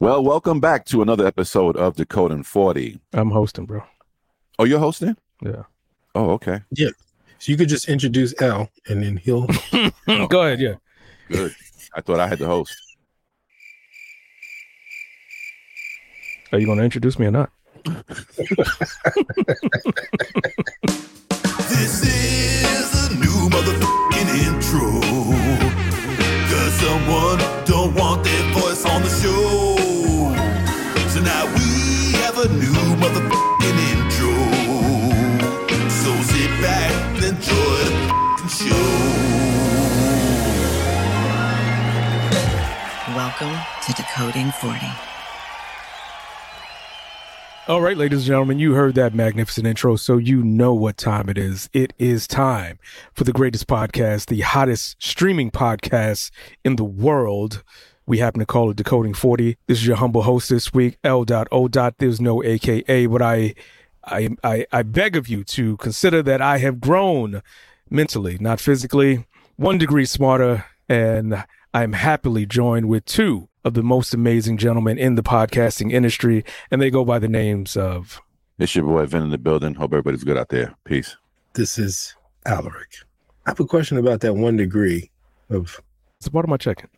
Well, welcome back to another episode of Decoding 40. I'm hosting, bro. Oh, you're hosting? Yeah. Oh, okay. Yeah. So you could just introduce L and then he'll Go oh, ahead. Yeah. Good. I thought I had the host. Are you going to introduce me or not? This is a new motherfucking intro. Cause someone don't want their voice on the show. So have a new motherfucking intro. So sit back and enjoy the fucking show. Welcome to Decoding 40. All right, ladies and gentlemen, you heard that magnificent intro, so you know what time it is. It is time for the greatest podcast, the hottest streaming podcast in the world. We happen to call it Decoding 40. This is your humble host this week, L.O. There's no AKA, but I, I, I, I beg of you to consider that I have grown mentally, not physically, one degree smarter, and I'm happily joined with two of the most amazing gentlemen in the podcasting industry, and they go by the names of It's your boy Vin in the building. Hope everybody's good out there. Peace. this is Alaric. I have a question about that one degree of it's a part of my check-in.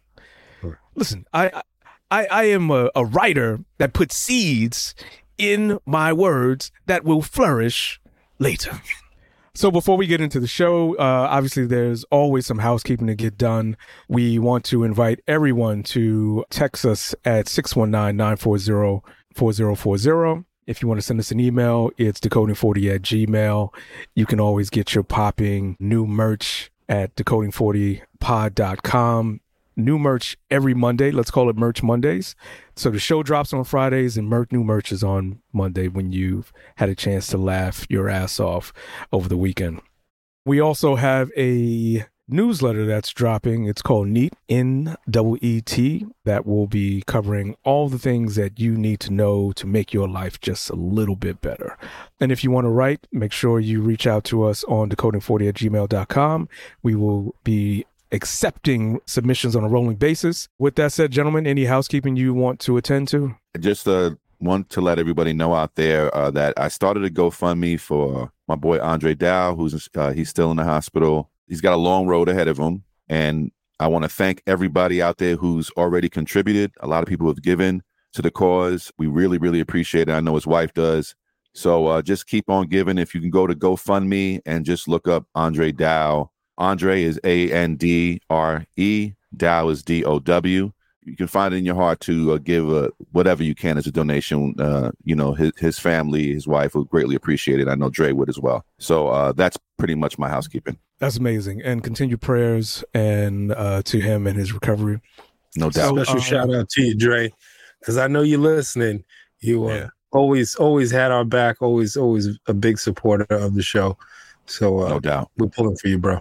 Listen, I I I am a, a writer that puts seeds in my words that will flourish later. So before we get into the show, uh, obviously there's always some housekeeping to get done. We want to invite everyone to text us at 619-940-4040. If you want to send us an email, it's decoding40 at gmail. You can always get your popping new merch at decoding40pod.com. New merch every Monday. Let's call it Merch Mondays. So the show drops on Fridays and merch, new merch is on Monday when you've had a chance to laugh your ass off over the weekend. We also have a newsletter that's dropping. It's called Neat N W E T that will be covering all the things that you need to know to make your life just a little bit better. And if you want to write, make sure you reach out to us on decoding40 at gmail.com. We will be accepting submissions on a rolling basis. With that said, gentlemen, any housekeeping you want to attend to? Just uh, want to let everybody know out there uh, that I started a GoFundMe for my boy Andre Dow, who's uh, he's still in the hospital. He's got a long road ahead of him, and I want to thank everybody out there who's already contributed. A lot of people have given to the cause. We really, really appreciate it. I know his wife does. So uh, just keep on giving. If you can go to GoFundMe and just look up Andre Dow. Andre is A N D R E. Dow is D O W. You can find it in your heart to uh, give uh, whatever you can as a donation. Uh, you know, his his family, his wife would greatly appreciate it. I know Dre would as well. So uh, that's pretty much my housekeeping. That's amazing. And continue prayers and uh, to him and his recovery. No doubt. special uh, shout out to you, Dre, because I know you're listening. You uh, Yeah. always always had our back. Always always a big supporter of the show. So uh, No doubt. we're pulling for you, bro.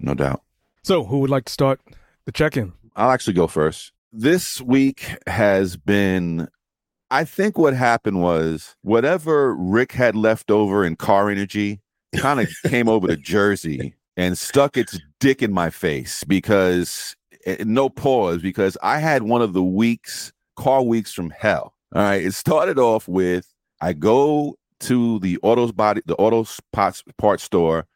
No doubt. So, who would like to start the check in? I'll actually go first. This week has been, I think what happened was whatever Rick had left over in car energy kind of came over to Jersey and stuck its dick in my face because eh, no pause, because I had one of the weeks, car weeks from hell. All right. It started off with I go to the autos body, the auto parts part store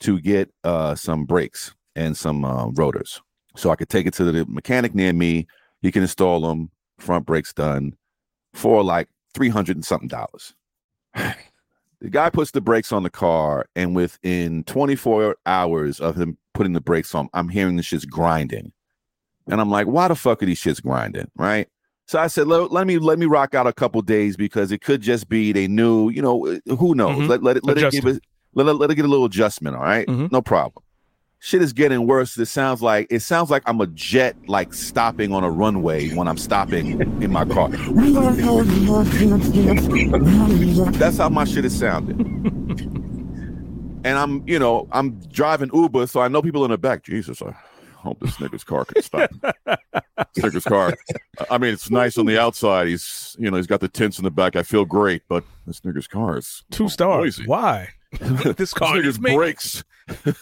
to get uh some brakes and some uh, rotors so I could take it to the mechanic near me. He can install them, front brakes done for like 300 and something dollars. the guy puts the brakes on the car, and within 24 hours of him putting the brakes on, I'm hearing the shit's grinding. And I'm like, why the fuck are these shits grinding? Right. So I said, let, let me let me rock out a couple days because it could just be they knew, you know, who knows? Mhm. Let, let it let it give it let it, let it get a little adjustment. All right? Mhm. no problem shit is getting worse. It sounds like it sounds like I'm a jet like stopping on a runway when I'm stopping in my car. That's how my shit is sounding. and I'm, you know, I'm driving Uber, so I know people in the back. Jesus, I hope this nigga's car can stop. this nigga's car. I mean, it's nice on the outside. He's, you know, he's got the tints in the back. I feel great, but this nigga's car is Two stars. Why? this This car nigga's is making- brakes. this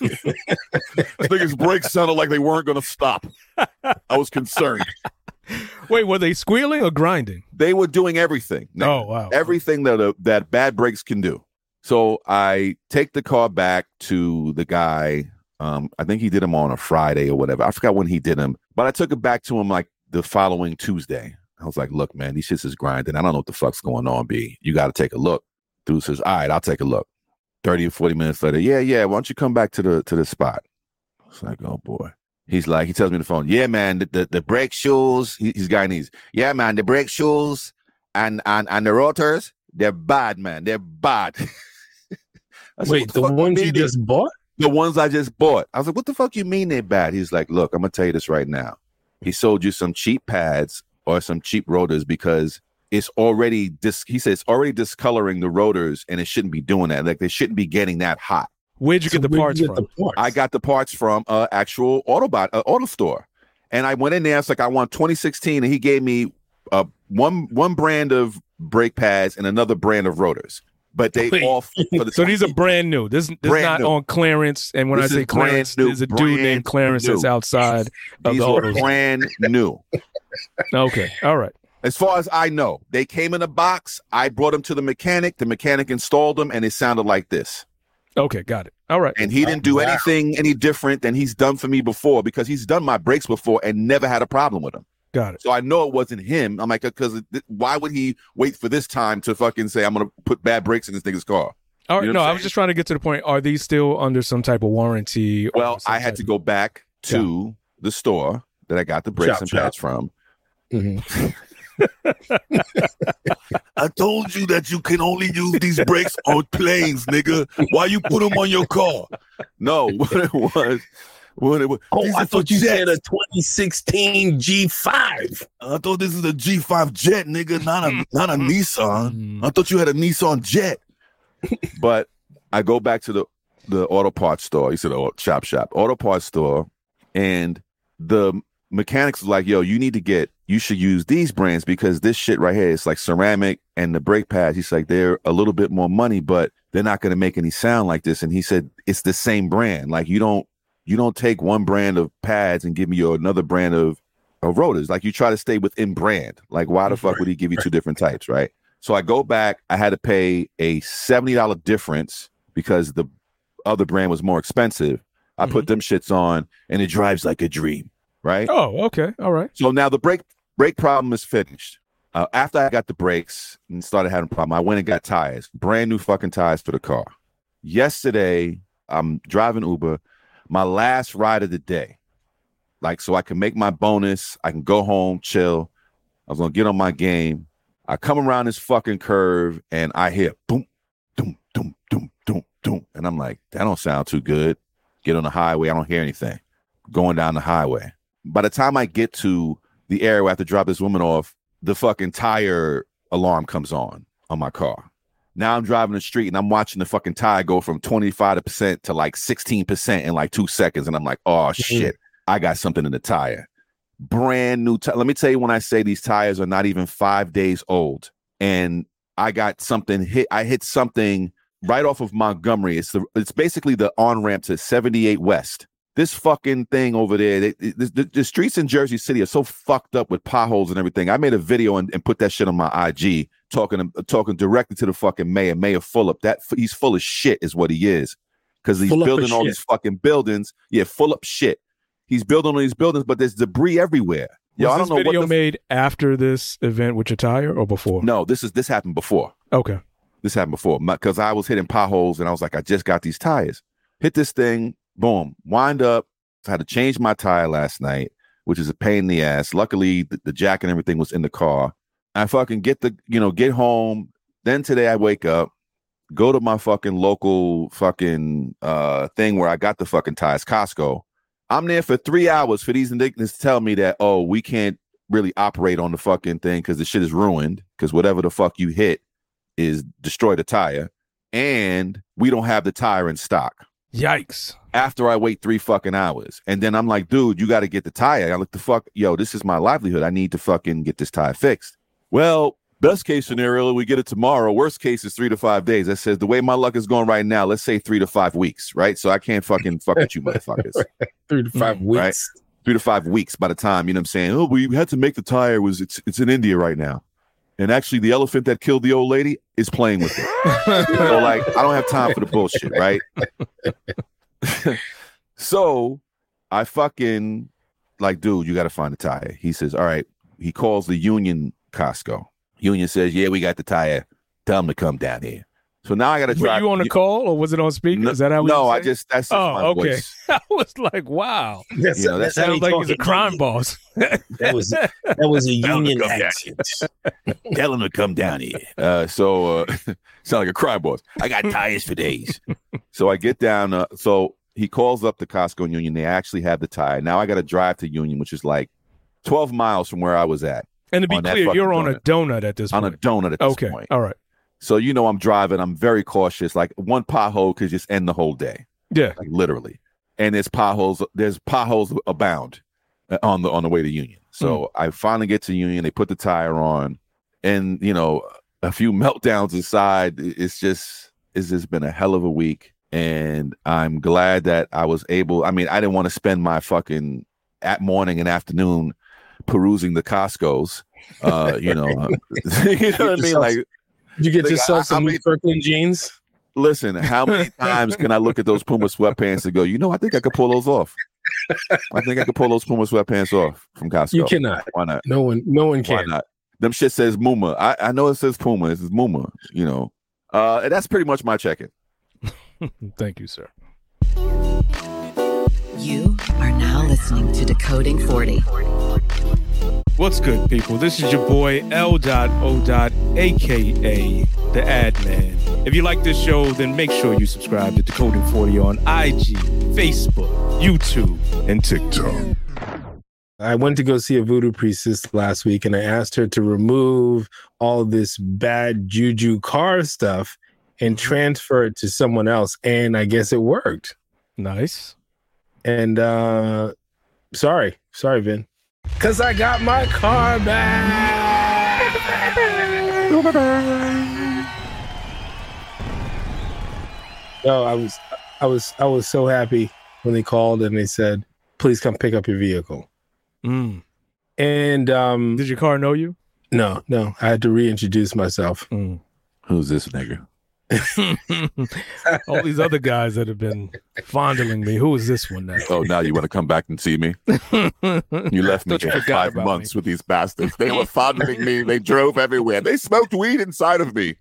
nigga's brakes sounded like they weren't going to stop. I was concerned. Wait, were they squealing or grinding? They were doing everything. nigga. Oh wow. everything that uh, that bad brakes can do. So I take the car back to the guy. Um, I think he did them on a Friday or whatever. I forgot when he did them, but I took it back to him like the following Tuesday. I was like, "Look, man, these shits is grinding. I don't know what the fuck's going on. B, you got to take a look." Dude says, "All right, I'll take a look." Thirty or forty minutes later, yeah, yeah. Why don't you come back to the to the spot? It's like, oh boy. He's like, he tells me on the phone, yeah, man, the the, the brake shoes. He, he's Guyanese. Yeah, man, the brake shoes and and and the rotors, they're bad, man. They're bad. Said, Wait, "What the fuck ones you just bought? the ones I just bought. I was like, what the fuck you mean they're bad? He's like, look, I'm gonna tell you this right now. He sold you some cheap pads or some cheap rotors because it's already dis he said it's already discoloring the rotors and it shouldn't be doing that. Like they shouldn't be getting that hot. Where'd you So get the where'd parts you get from? the parts? I got the parts from uh actual Autobot uh, auto store. And I went in there, it's like I want 2016, and he gave me uh one one brand of brake pads and another brand of rotors. But they Wait. all for the So these are brand new. This, this is Brand not new. on clearance. And when This I say brand clearance, new, there's a dude named Clarence new. that's outside of these the were autos. brand new. Okay, all right. As far as I know, they came in a box. I brought them to the mechanic. The mechanic installed them, and it sounded like this. Okay, got it. All right. And he didn't do Wow. anything any different than he's done for me before because he's done my brakes before and never had a problem with them. Got it. So I know it wasn't him. I'm like, because why would he wait for this time to fucking say I'm gonna put bad brakes in this nigga's car? All right. You know no, I'm was just trying to get to the point. Are these still under some type of warranty? Well, I had to go back to the store that I got the brakes Chop, and chop. pads from. Mhm. I told you that you can only use these brakes on planes, nigga. Why you put them on your car? No, what it was, what it was. Oh, I thought you said a 2016 G5. I thought this is a G5 Jet, nigga, not a not a Nissan. Mm. I thought you had a Nissan Jet. but I go back to the the auto parts store. He said, "Oh, shop shop auto parts store," and the mechanics was like, "Yo, you need to get. You should use these brands because this shit right here is like ceramic and the brake pads. He's like, they're a little bit more money, but they're not going to make any sound like this." And he said, "It's the same brand. Like you don't you don't take one brand of pads and give me your another brand of of rotors. Like you try to stay within brand. Like why the fuck would he give you two different types, right?" So I go back. I had to pay a seventy dollar difference because the other brand was more expensive. I put mm-hmm. them shits on, and it drives like a dream, right? Oh, okay. All right. So now the brake brake problem is finished. Uh, after I got the brakes and started having a problem, I went and got tires, brand new fucking tires for the car. Yesterday, I'm driving Uber, my last ride of the day, like so I can make my bonus, I can go home, chill. I was gonna get on my game. I come around this fucking curve and I hear boom, boom, boom, boom, boom, doom, and I'm like, that don't sound too good. Get on the highway, I don't hear anything. Going down the highway. By the time I get to the area where I have to drop this woman off, the fucking tire alarm comes on on my car. Now I'm driving the street and I'm watching the fucking tire go from 25% to like 16% in like two seconds. And I'm like, oh mm. shit, I got something in the tire. Brand new tire. Let me tell you when I say these tires are not even five days old. And I got something hit. I hit something right off of Montgomery. It's the it's basically the on ramp to 78 West. This fucking thing over there, they, the, the, the streets in Jersey City are so fucked up with potholes and everything. I made a video and, and put that shit on my IG, talking talking directly to the fucking mayor, Mayor Fulop. That he's full of shit, is what he is, because he's Full building all shit. these fucking buildings. Yeah, full up shit. He's building all these buildings, but there's debris everywhere. Yo, Was I don't know video what the made after this event with your tire or before? no. This is this happened before. Okay. This happened before because I was hitting potholes and I was like, I just got these tires. Hit this thing, boom, wind up. I had to change my tire last night, which is a pain in the ass. Luckily, the, the jack and everything was in the car. I fucking get the, you know, get home. Then today I wake up, go to my fucking local fucking uh thing where I got the fucking tires, Costco. I'm there for three hours for these indignants to tell me that, oh, we can't really operate on the fucking thing because the shit is ruined because whatever the fuck you hit is destroy the tire and we don't have the tire in stock Yikes. after I wait three fucking hours. And then I'm like, dude, you got to get the tire. I look the fuck, yo, this is my livelihood. I need to fucking get this tire fixed. Well, best case scenario, we get it tomorrow. Worst case is three to five days. That says the way my luck is going right now, let's say three to five weeks, right? So I can't fucking fuck with you motherfuckers. Three to 5 Mm, weeks. three to five weeks by the time you know what I'm saying. Oh, we had to make the tire. Was it's it's in India right now, and actually the elephant that killed the old lady is playing with it. so like I don't have time for the bullshit, right? so I fucking like, dude, you got to find the tire. He says, all right. He calls the Union Costco. Union says, yeah, we got the tire. Tell them to come down here. So now I got to Were you on the call or was it on speaker? No, Is that how? we no, I just that's just Oh, my okay. voice. I was like, wow. That's, You know, that's that how he Sounds like he's a talking. crime boss. That was that was a Tell him to union come down accent. Tell him to come down here. Uh, so uh, sound like a crime boss. I got tires for days. so I get down. Uh, so he calls up the Costco and Union. They actually have the tire. Now I got to drive to Union, which is like 12 miles from where I was at And to be clear, you're on a donut at this point. on a donut at this point. okay. point. All right. So you know I'm driving. I'm very cautious. Like one pothole could just end the whole day, Yeah. like literally. And there's potholes. There's potholes abound uh, on the on the way to Union. So I finally get to Union. They put the tire on, and you know a few meltdowns aside, it's just it's just been a hell of a week. And I'm glad that I was able. I mean, I didn't want to spend my fucking at morning and afternoon perusing the Costco's. Uh, you know, you know what I mean? Like you get Like, yourself I- I some mean- new Kirkland jeans? Listen, how many times can I look at those Puma sweatpants and go, you know, I think I could pull those off. I think I could pull those Puma sweatpants off from Costco. You cannot. Why not? No one. No one can. Why can. not? Them shit says Muma. I, I know it says Puma. It says Muma, you know. Uh, and that's pretty much my check-in. Thank you, sir. You are now listening to Decoding 40. What's good, people? This is your boy L. O. aka the Ad Man. If you like this show, then make sure you subscribe to Decoding 40 on IG, Facebook, YouTube, and TikTok. I went to go see a voodoo priestess last week and I asked her to remove all this bad juju car stuff and transfer it to someone else. And I guess it worked. Nice. And uh sorry, sorry, Vin. Cause I got my car back. No, I was I was I was so happy when they called and they said, please come pick up your vehicle. Mm. And um Did your car know you? no, no, I had to reintroduce myself. Mm. Who's this nigga? All these other guys that have been fondling me. Who is this one now? Oh, now you want to come back and see me? You left me for five about months with these bastards. They were fondling me. They drove everywhere. They smoked weed inside of me.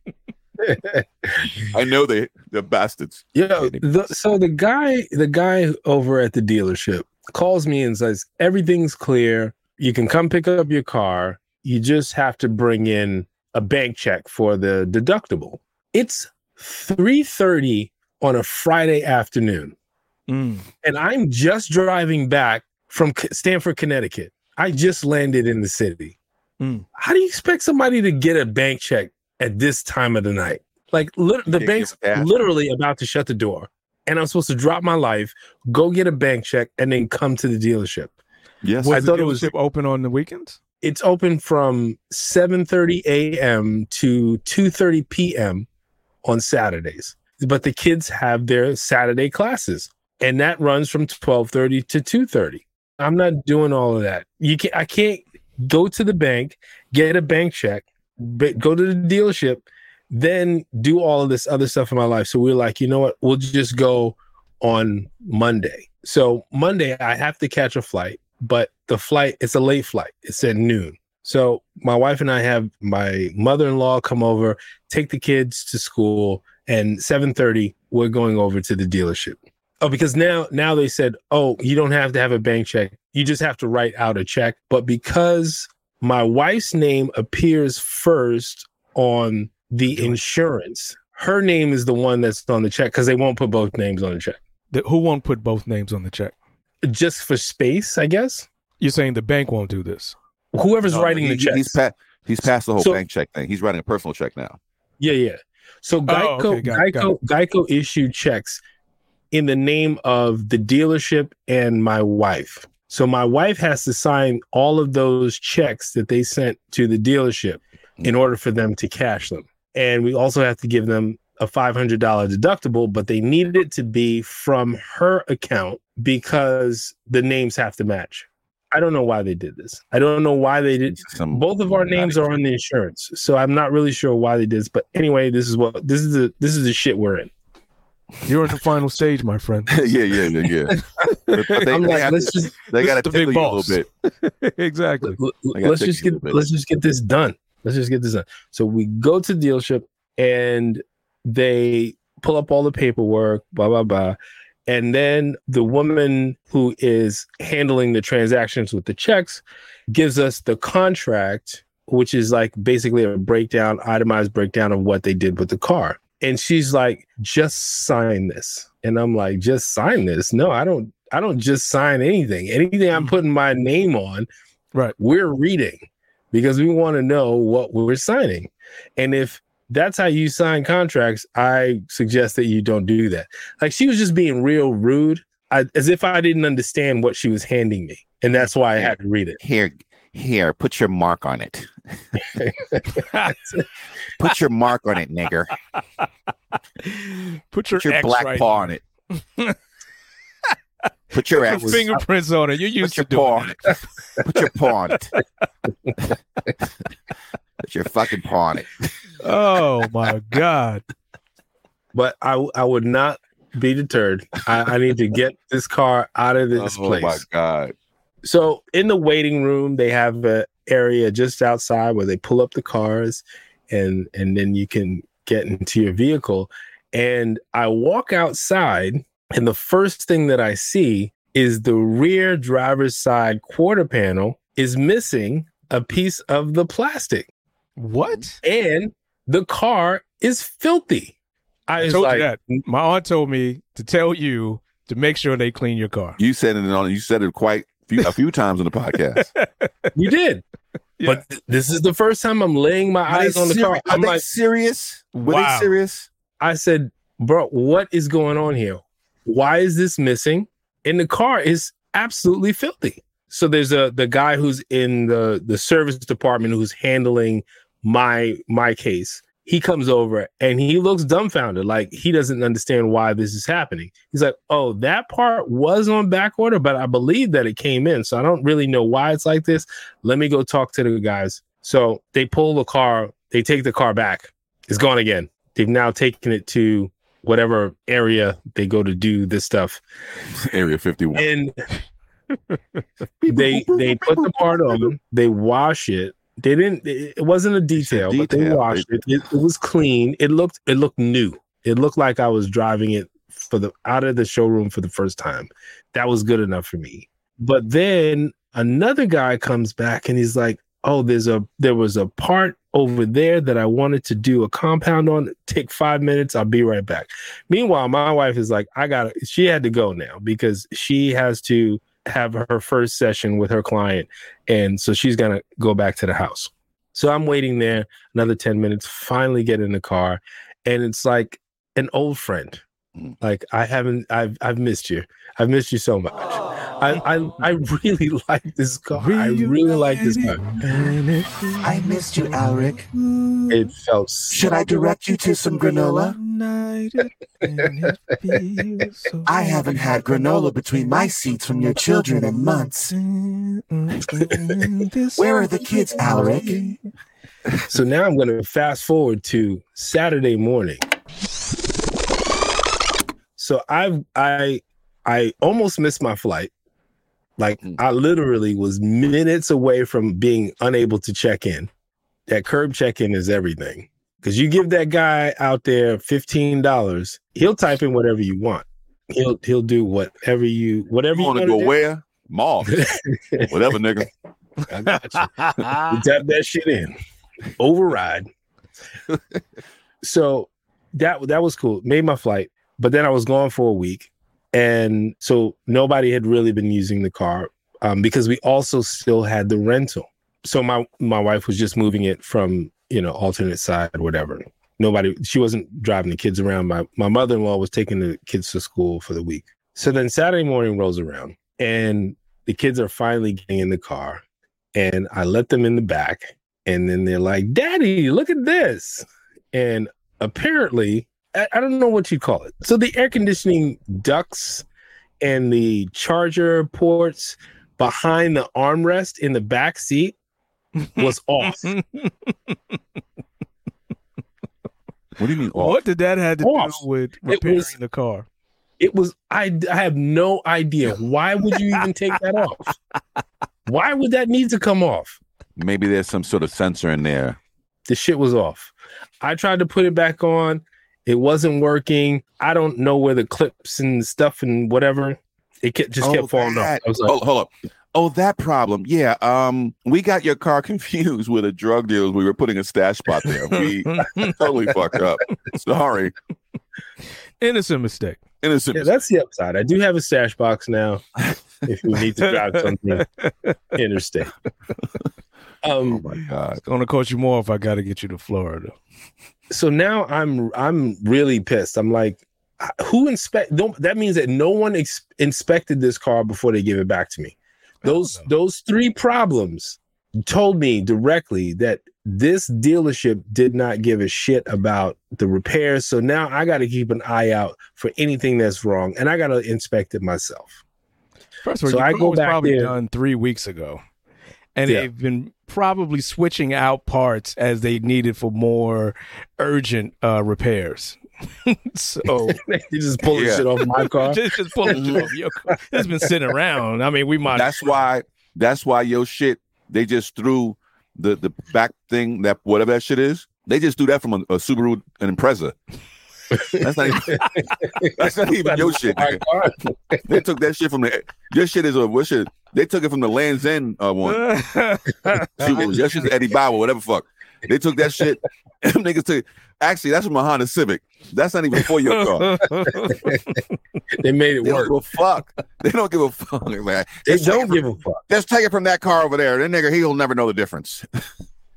I know they they're bastards. Yeah. the, so the guy, the guy over at the dealership calls me and says everything's clear. You can come pick up your car. You just have to bring in a bank check for the deductible. It's three thirty on a Friday afternoon, Mm. and I'm just driving back from C- Stamford, Connecticut. I just landed in the city. Mm. How do you expect somebody to get a bank check at this time of the night? Like lit- the Can't bank's literally about to shut the door, and I'm supposed to drop my life, go get a bank check, and then come to the dealership. Yes. I thought the it was- open on the weekends? It's open from 7:30 a.m. to 2:30 p.m. on Saturdays, but the kids have their Saturday classes, and that runs from 12:30 to 2:30. I'm not doing all of that. You can I can't go to the bank, get a bank check, go to the dealership, then do all of this other stuff in my life. So we're like, you know what? We'll just go on Monday. So Monday I have to catch a flight, but the flight it's a late flight. It's at noon. So my wife and I have my mother-in-law come over, take the kids to school, and 7:30 we're going over to the dealership. Oh, because now now they said, "Oh, you don't have to have a bank check. You just have to write out a check." But because my wife's name appears first on the insurance, her name is the one that's on the check because they won't put both names on the check. The- who won't put both names on the check? Just for space, I guess. You're saying the bank won't do this? Whoever's No, writing he- the check. He's, pa- he's passed the whole So- bank check thing. He's writing a personal check now. Yeah, yeah. So oh, Geico, Oh, okay, got it, Geico, Geico issued checks in the name of the dealership and my wife. So my wife has to sign all of those checks that they sent to the dealership in mm. order for them to cash them. And we also have to give them a $500 deductible, but they needed it to be from her account because the names have to match. I don't know why they did this. I don't know why they did. Some Both of our names are on the insurance, so I'm not really sure why they did this. But anyway, this is what this is the this is the shit we're in. You're in the final stage, my friend. yeah, yeah, yeah, yeah. But they, I'm they like, let's to, just they got to the big tickle you a little bit. exactly. l- l- I gotta let's just get let's just get this done. Let's just get this done. So we go to the dealership and they pull up all the paperwork, blah blah blah. And then the woman who is handling the transactions with the checks gives us the contract, which is like basically a breakdown, itemized breakdown of what they did with the car. And she's like, just sign this. And I'm like, just sign this. No, I don't, I don't just sign anything. Anything I'm mm. putting my name on, Right. we're reading because we want to know what we're signing. And if that's how you sign contracts, I suggest that you don't do that. Like she was just being real rude, I, as if I didn't understand what she was handing me. And that's why I had to read it. Here, here, put your mark on it. Put your mark on it, nigger. Put your, Put your black right paw on it. Put your there. X. Put fingerprints on it. You're used Put to your paw doing on it. Put your paw on it. Put your fucking paw on it. it. Oh my god. But I I would not be deterred. I, I need to get this car out of this oh place. Oh my god. So in the waiting room, they have an area just outside where they pull up the cars, and and then you can get into your vehicle. And I walk outside, and the first thing that I see is the rear driver's side quarter panel is missing a piece of the plastic, What? and the car is filthy. I I told like, you that. My aunt told me to tell you to make sure they clean your car. You said it on. You said it quite few, a few times on the podcast. you did. Yeah. But th- this is the first time I'm laying my Are eyes on the seri- car. Are I'm they like, serious? Were Wow. they serious? I said, bro, what is going on here? Why is this missing? And the car is absolutely filthy. So there's a the guy who's in the the service department who's handling my my case. He comes over and he looks dumbfounded, like he doesn't understand why this is happening. He's like, "Oh, that part was on back order, but I believe that it came in, so I don't really know why it's like this. Let me go talk to the guys." So they pull the car, they take the car back. It's gone again. They've now taken it to whatever area they go to do this stuff, Area 51. and they they put the part on, they wash it. They didn't. It wasn't a detail, but they detail. washed it. it. It was clean. It looked. It looked new. It looked like I was driving it for the out of the showroom for the first time. That was good enough for me. But then another guy comes back and he's like, "Oh, there's a there was a part over there that I wanted to do a compound on. Take five minutes. I'll be right back." Meanwhile, my wife is like, "I got. to She had to go now because she has to have her first session with her client, and so she's gonna go back to the house." So I'm waiting there another 10 minutes, finally get in the car, and it's like an old friend. Mm. Like I haven't I've I've missed you. I've missed you so much. I I, I really like this car. I really like this car. I missed you, Alric. It felt Should I direct you to some granola? I haven't had granola between my seats from your children in months. Where are the kids, Alric? so now I'm gonna fast forward to Saturday morning. So I've I I almost missed my flight. Like Mm. I literally was minutes away from being unable to check in. That curb check-in is everything. Cause you give that guy out there $15, he'll type in whatever you want. He'll he'll do whatever you whatever You want to go do. where? Mall. Whatever, nigga. I got you. you tap that shit in override so that that was cool made my flight but then i was gone for a week and so nobody had really been using the car um, because we also still had the rental so my my wife was just moving it from you know alternate side whatever nobody she wasn't driving the kids around my my mother-in-law was taking the kids to school for the week so then saturday morning rolls around and the kids are finally getting in the car and I let them in the back. And then they're like, Daddy, look at this. And apparently, I, I don't know what you call it. So the air conditioning ducts and the charger ports behind the armrest in the back seat was off. What do you mean? Off? What did that have to Off. do with repairing was- the car? It was I, I have no idea. Why would you even take that off? Why would that need to come off? Maybe there's some sort of sensor in there. The shit was off. I tried to put it back on. It wasn't working. I don't know where the clips and stuff and whatever. It kept, just Oh, kept falling that. off. I was like, oh, hold up. Oh, that problem. Yeah. Um, we got your car confused with a drug deal. We were putting a stash spot there. We totally fucked up. Sorry. Innocent mistake. Innocent. yeah, that's the upside. I do have a stash box now. if we need to drive something interstate. Oh Um, my god. It's gonna cost you more if I got to get you to Florida. so now I'm I'm really pissed. I'm like, who inspect? Don't, that means that no one ex- inspected this car before they give it back to me. Those those three problems told me directly that this dealership did not give a shit about the repairs. So now I got to keep an eye out for anything that's wrong, and I got to inspect it myself. First of all, So I go was back probably there- done three weeks ago, and Yeah. they've been probably switching out parts as they needed for more urgent uh, repairs. so you just pulling Yeah. shit off my car. just, just pulling shit off your car. It's been sitting around. I mean, we might. That's why. That's why your shit. They just threw the the back thing that whatever that shit is. They just threw that from a, a Subaru an Impreza. That's not even. that's not even your shit. Nigga. They took that shit from the. Your shit is a what shit? They took it from the Lands End uh, one. Subaru. Your shit's Eddie Bauer, whatever fuck. They took that shit. Them niggas took. Actually, that's from a Honda Civic. That's not even for your car. They made it They don't work. give a fuck. They don't give a fuck. Man. They Just don't it from- give a fuck. Just take it from that car over there. That nigga, he'll never know the difference.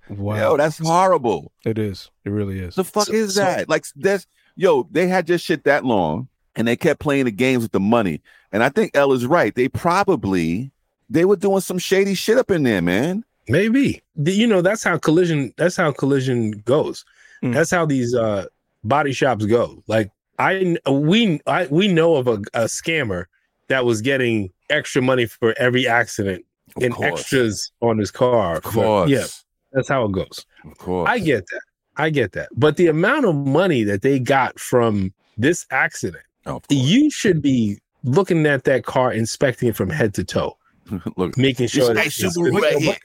wow, Yo, that's horrible. it is. It really is. The fuck So- is so- that? Like that's yo, they had this shit that long and they kept playing the games with the money. And I think Elle is right. They probably they were doing some shady shit up in there, man. Maybe. You know, that's how collision that's how collision goes. Mm. That's how these uh body shops go. Like I we I we know of a, a scammer that was getting extra money for every accident Of and course. extras on his car. Of course. Yeah, that's how it goes. Of course. I get that. I get that. But the amount of money that they got from this accident, Oh, you should be looking at that car, inspecting it from head to toe, Look, making sure that nice it's- right here.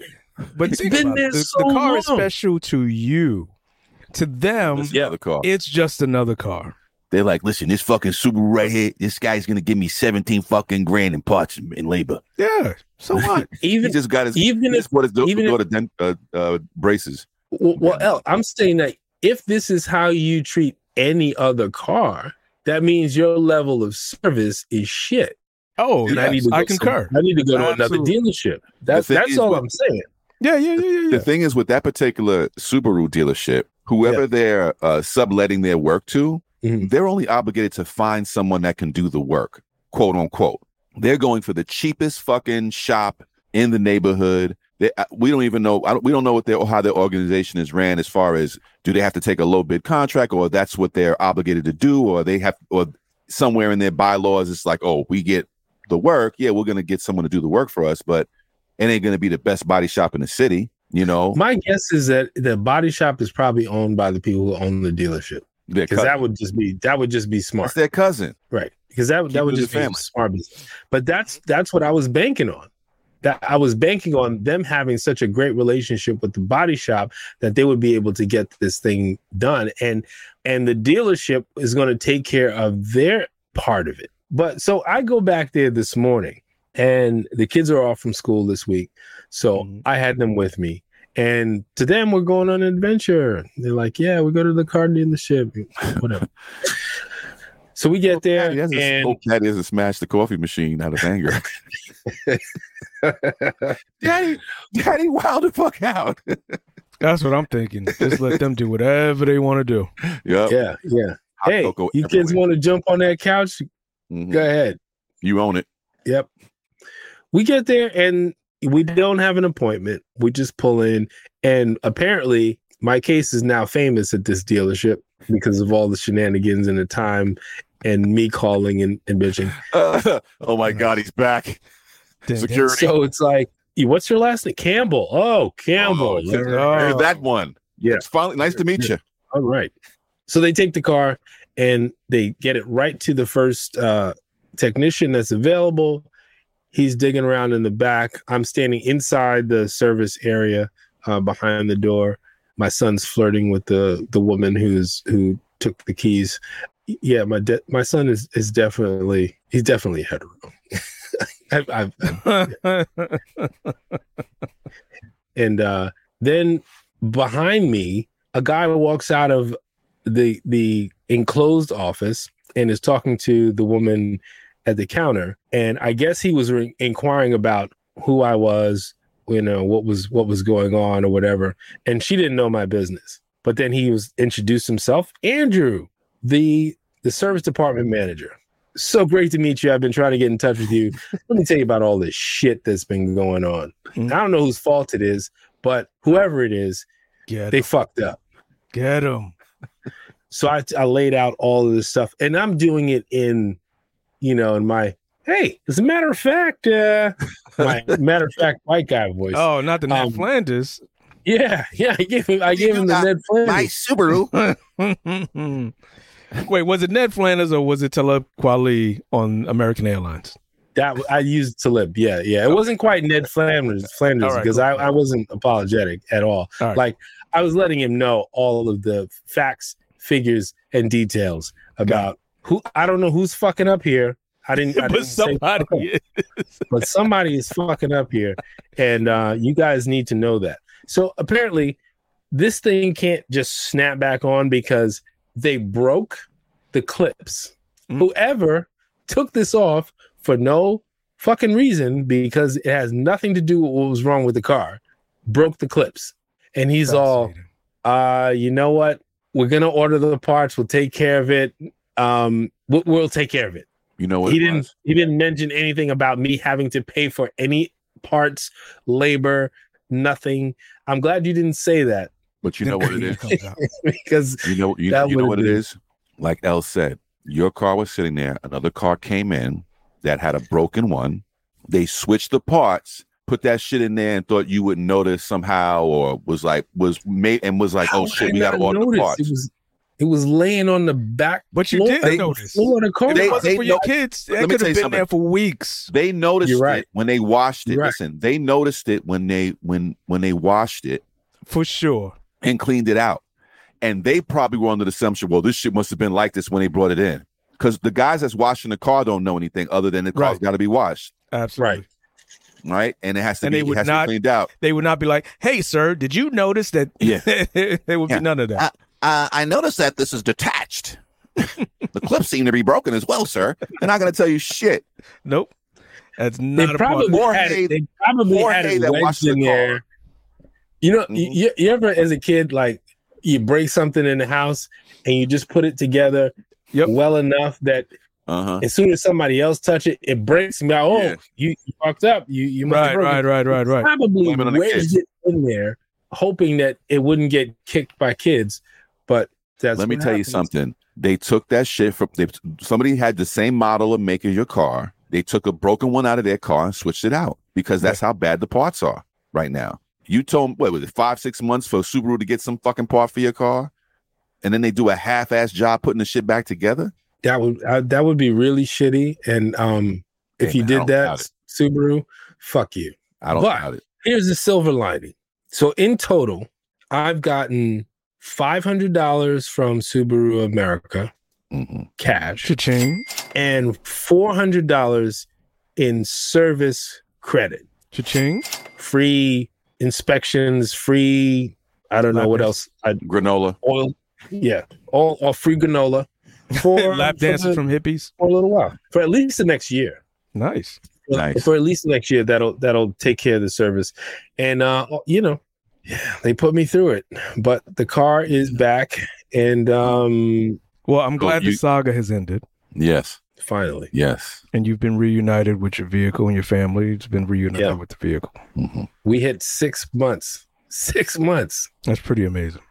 But It's think been about it. there The, so the car is special to you. To them, This Yeah. another car. it's just another car. They're like, listen, this fucking Subaru right here, this guy's gonna give me 17 fucking grand in parts and in labor. Yeah. So what? He even just got his even he if just bought his do- even if- daughter dent- uh, uh, braces. well, well El, I'm saying that if this is how you treat any other car, that means your level of service is shit. Oh, And I need to go I some- concur. I need to go to another dealership. That's that's is all I'm saying. Yeah, yeah, yeah, yeah. The thing is with that particular Subaru dealership, whoever they're uh, subletting their work to, Mhm. they're only obligated to find someone that can do the work, quote unquote. They're going for the cheapest fucking shop in the neighborhood. They, uh, we don't even know. I don't, we don't know what their how their organization is ran as far as do they have to take a low bid contract or that's what they're obligated to do or they have or somewhere in their bylaws it's like oh we get the work yeah we're gonna get someone to do the work for us but it ain't gonna be the best body shop in the city you know My guess is that the body shop is probably owned by the people who own the dealership because that would just be that would just be smart. that's their cousin Right. Because that Keep that would just be family. smart business. But that's that's what I was banking on. That I was banking on them having such a great relationship with the body shop that they would be able to get this thing done. And and the dealership is going to take care of their part of it. But so I go back there this morning and the kids are off from school this week. So Mhm. I had them with me. And to them, we're going on an adventure. They're like, yeah, we go to the car dealership, whatever. So we get there, Daddy, that's a- and oh, Daddy has to smash the coffee machine out of anger. Daddy, Daddy, wild the fuck out. That's what I'm thinking. Just let them do whatever they want to do. yep. yeah, yeah. Hot hey, cocoa you kids want to jump on that couch? Mhm. Go ahead. You own it. Yep. We get there and we don't have an appointment. We just pull in, and apparently, my case is now famous at this dealership because of all the shenanigans and the time and me calling and, and bitching. Uh, oh my God, he's back. Ding, ding. Security. So it's like, what's your last name? Campbell. Oh, Campbell. Oh, Let- There's that one. Yeah. It's finally nice to meet you. All right. So they take the car and they get it right to the first uh, technician that's available. He's digging around in the back. I'm standing inside the service area uh, behind the door. My son's flirting with the the woman who's who took the keys. Yeah, my de- my son is is definitely he's definitely hetero. I've, I've, and uh, then behind me, a guy walks out of the the enclosed office and is talking to the woman at the counter. And I guess he was re- inquiring about who I was, you know, what was what was going on or whatever. And she didn't know my business. But then he was introduced himself, Andrew, the the service department manager. So great to meet you. I've been trying to get in touch with you. Let me tell you about all this shit that's been going on. Mhm. I don't know whose fault it is, but whoever it is, Get they him. fucked up. Get him. So I, I laid out all of this stuff, and I'm doing it in, you know, in my hey, as a matter of fact, uh, my matter of fact white guy voice. Oh, not the Ned Um, Flanders. Yeah, yeah. I gave him, I gave him the Ned Flanders. My Subaru. Wait, was it Ned Flanders or was it Talib Kweli on American Airlines? That I used Talib. Yeah, yeah. It wasn't quite Ned Flanders, Flanders right, because cool. I, I wasn't apologetic at all. All right. Like I was letting him know all of the facts, figures, and details about who. I don't know who's fucking up here. I didn't. I but didn't say somebody fuck up. but somebody is fucking up here, and uh, you guys need to know that. So apparently, this thing can't just snap back on because they broke the clips. Mm. Whoever took this off for no fucking reason because it has nothing to do with what was wrong with the car broke the clips, and he's all, uh, you know what? We're gonna order the parts. We'll take care of it. Um, we'll, we'll take care of it You know what? he didn't was? he didn't mention anything about me having to pay for any parts labor nothing i'm glad you didn't say that But you know what it is. because You know, you, you know what it is? Like El said, your car was sitting there. Another car came in that had a broken one. They switched the parts, put that shit in there, and thought you wouldn't notice somehow, or was like was made and was like, How oh shit, I we got to not order the notice? parts. it was it was laying on the back But you floor, did the notice. floor of the car. They- it wasn't they for your know- kids, Let that could have you been there for weeks. They noticed You're right. it when they washed it. You're right. Listen, they noticed it when they when when they washed it For sure. and cleaned it out. And they probably were under the assumption, well, this shit must have been like this when they brought it in. Because the guys that's washing the car don't know anything other than the car's Right. got to be washed, Absolutely. Right. right? And it has to And be, they would has not- to be cleaned out. They would not be like, hey, sir, did you notice that? Yeah. there would Yeah. be none of that. Uh, I noticed that this is detached. the clips seem to be broken as well, sir. They're not going to tell you shit. nope. That's they not a part. probably Jorge- had it, they probably Jorge had it that wedged washed the in car. there. You know, Mhm. you, you ever as a kid like you break something in the house and you just put it together Yep. well enough that Uh huh. as soon as somebody else touch it, it breaks. And be oh, Yeah. you, you fucked up. You you must Right, broken right, right, right, right. probably Blame it on the wedged it in there, hoping that it wouldn't get kicked by kids. But that's Let me what tell you something. They took that shit from they, somebody had the same model of make as your car. They took a broken one out of their car and switched it out because that's how bad the parts are right now. You told what was it five six months for Subaru to get some fucking part for your car, and then they do a half ass job putting the shit back together. That would uh, that would be really shitty. And um, if Hey, you man, did that, Subaru, fuck you. I don't But- doubt it. Here's the silver lining. So in total, I've gotten five hundred dollars from Subaru America Mhm. cash Cha-ching. and four hundred dollars in service credit, Cha-ching. free inspections, free. I don't know what else. I, Granola. oil, yeah, all, all free granola for Lap for dances the- from hippies. for a little while, for at least the next year. Nice. Nice. For at least the next year, that'll that'll take care of the service, and uh, you know, yeah, they put me through it. But the car is back, and um, Well, I'm glad you- the saga has ended Yes. finally, Yes. and you've been reunited with your vehicle and your family. It's been reunited Yeah. with the vehicle. Mhm. we hit six months. Six months. That's pretty amazing.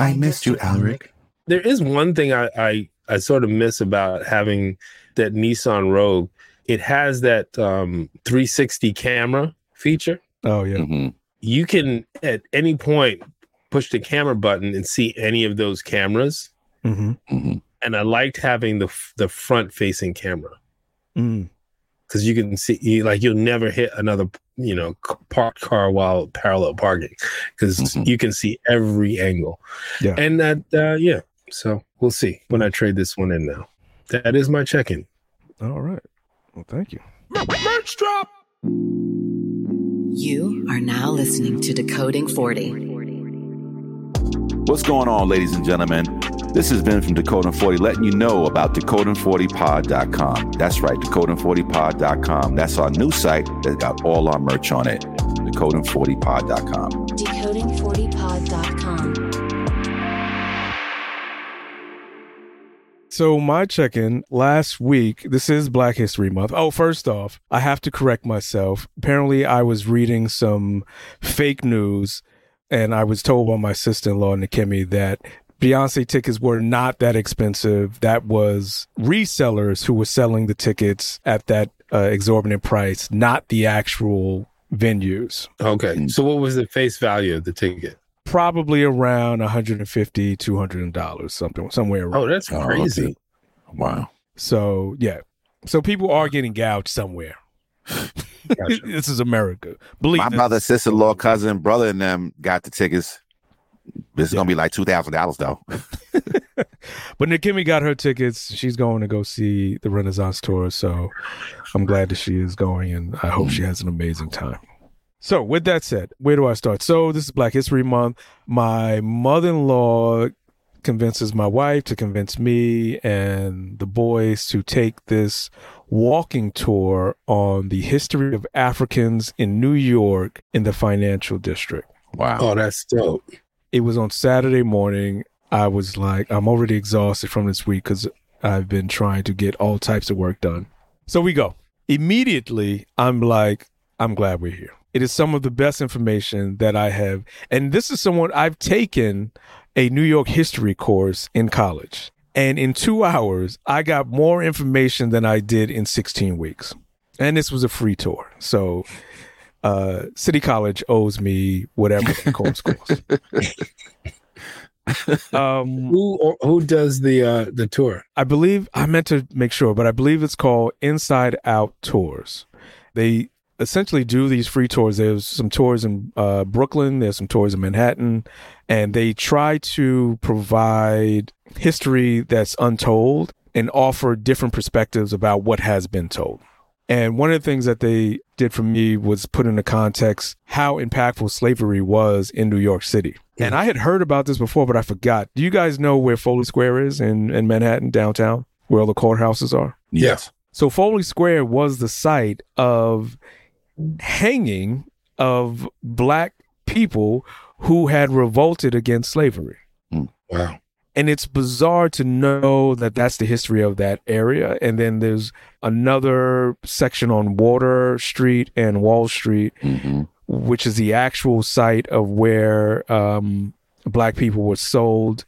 I missed you, Alric. There is one thing I I, I sort of miss about having that Nissan Rogue it has that um 360 camera feature. Oh yeah. Mhm. You can at any point push the camera button and see any of those cameras. Mm-hmm. Mhm. And I liked having the the front facing camera Mm. Because you can see you, like you'll never hit another you know parked car while parallel parking because Mhm. you can see every angle. Yeah. And that uh, yeah. So we'll see when I trade this one in now. That is my check-in. All right. Well, thank you. Merch drop. You are now listening to Decoding 40. What's going on, ladies and gentlemen? This is Vin from Decoding 40 letting you know about Decoding40pod.com. That's right, Decoding40pod.com. That's our new site that got all our merch on it. Decoding40pod.com. Decoding40pod.com. So my check-in last week, this is Black History Month. Oh, first off, I have to correct myself. Apparently I was reading some fake news and I was told by my sister-in-law Nikemi that Beyonce tickets were not that expensive. That was resellers who were selling the tickets at that uh, exorbitant price, not the actual venues. Okay. Mm. So what was the face value of the ticket? Probably around 150 $200, something somewhere around. Oh, that's Oh, crazy. okay. Wow. So yeah. So people are getting gouged somewhere. Gotcha. this is America. Believe My this. brother, sister in law, cousin, brother, and them got the tickets. This is going to be like $2,000, though. But Nikemi got her tickets. She's going to go see the Renaissance tour. So I'm glad that she is going and I hope she has an amazing time. So with that said, where do I start? So this is Black History Month. My mother-in-law convinces my wife to convince me and the boys to take this walking tour on the history of Africans in New York in the financial district. Wow. Oh, that's dope. It was on Saturday morning. I was like, I'm already exhausted from this week because I've been trying to get all types of work done. So we go. Immediately, I'm like, I'm glad we're here. It is some of the best information that I have. And this is someone I've taken a New York history course in college. And in two hours, I got more information than I did in 16 weeks. And this was a free tour. So uh, City College owes me whatever the course costs. um, Who who does the uh the tour? I believe I meant to make sure, but I believe it's called Inside Out Tours. They essentially do these free tours. There's some tours in uh, Brooklyn, there's some tours in Manhattan, and they try to provide history that's untold and offer different perspectives about what has been told. And one of the things that they did for me was put into context how impactful slavery was in New York City. And I had heard about this before, but I forgot. Do you guys know where Foley Square is in, in Manhattan, downtown, where all the courthouses are? Yes. So Foley Square was the site of hanging of black people who had revolted against slavery. Hmm. Wow. And it's bizarre to know that that's the history of that area. And then there's another section on Water Street and Wall Street, hmm which is the actual site of where um, black people were sold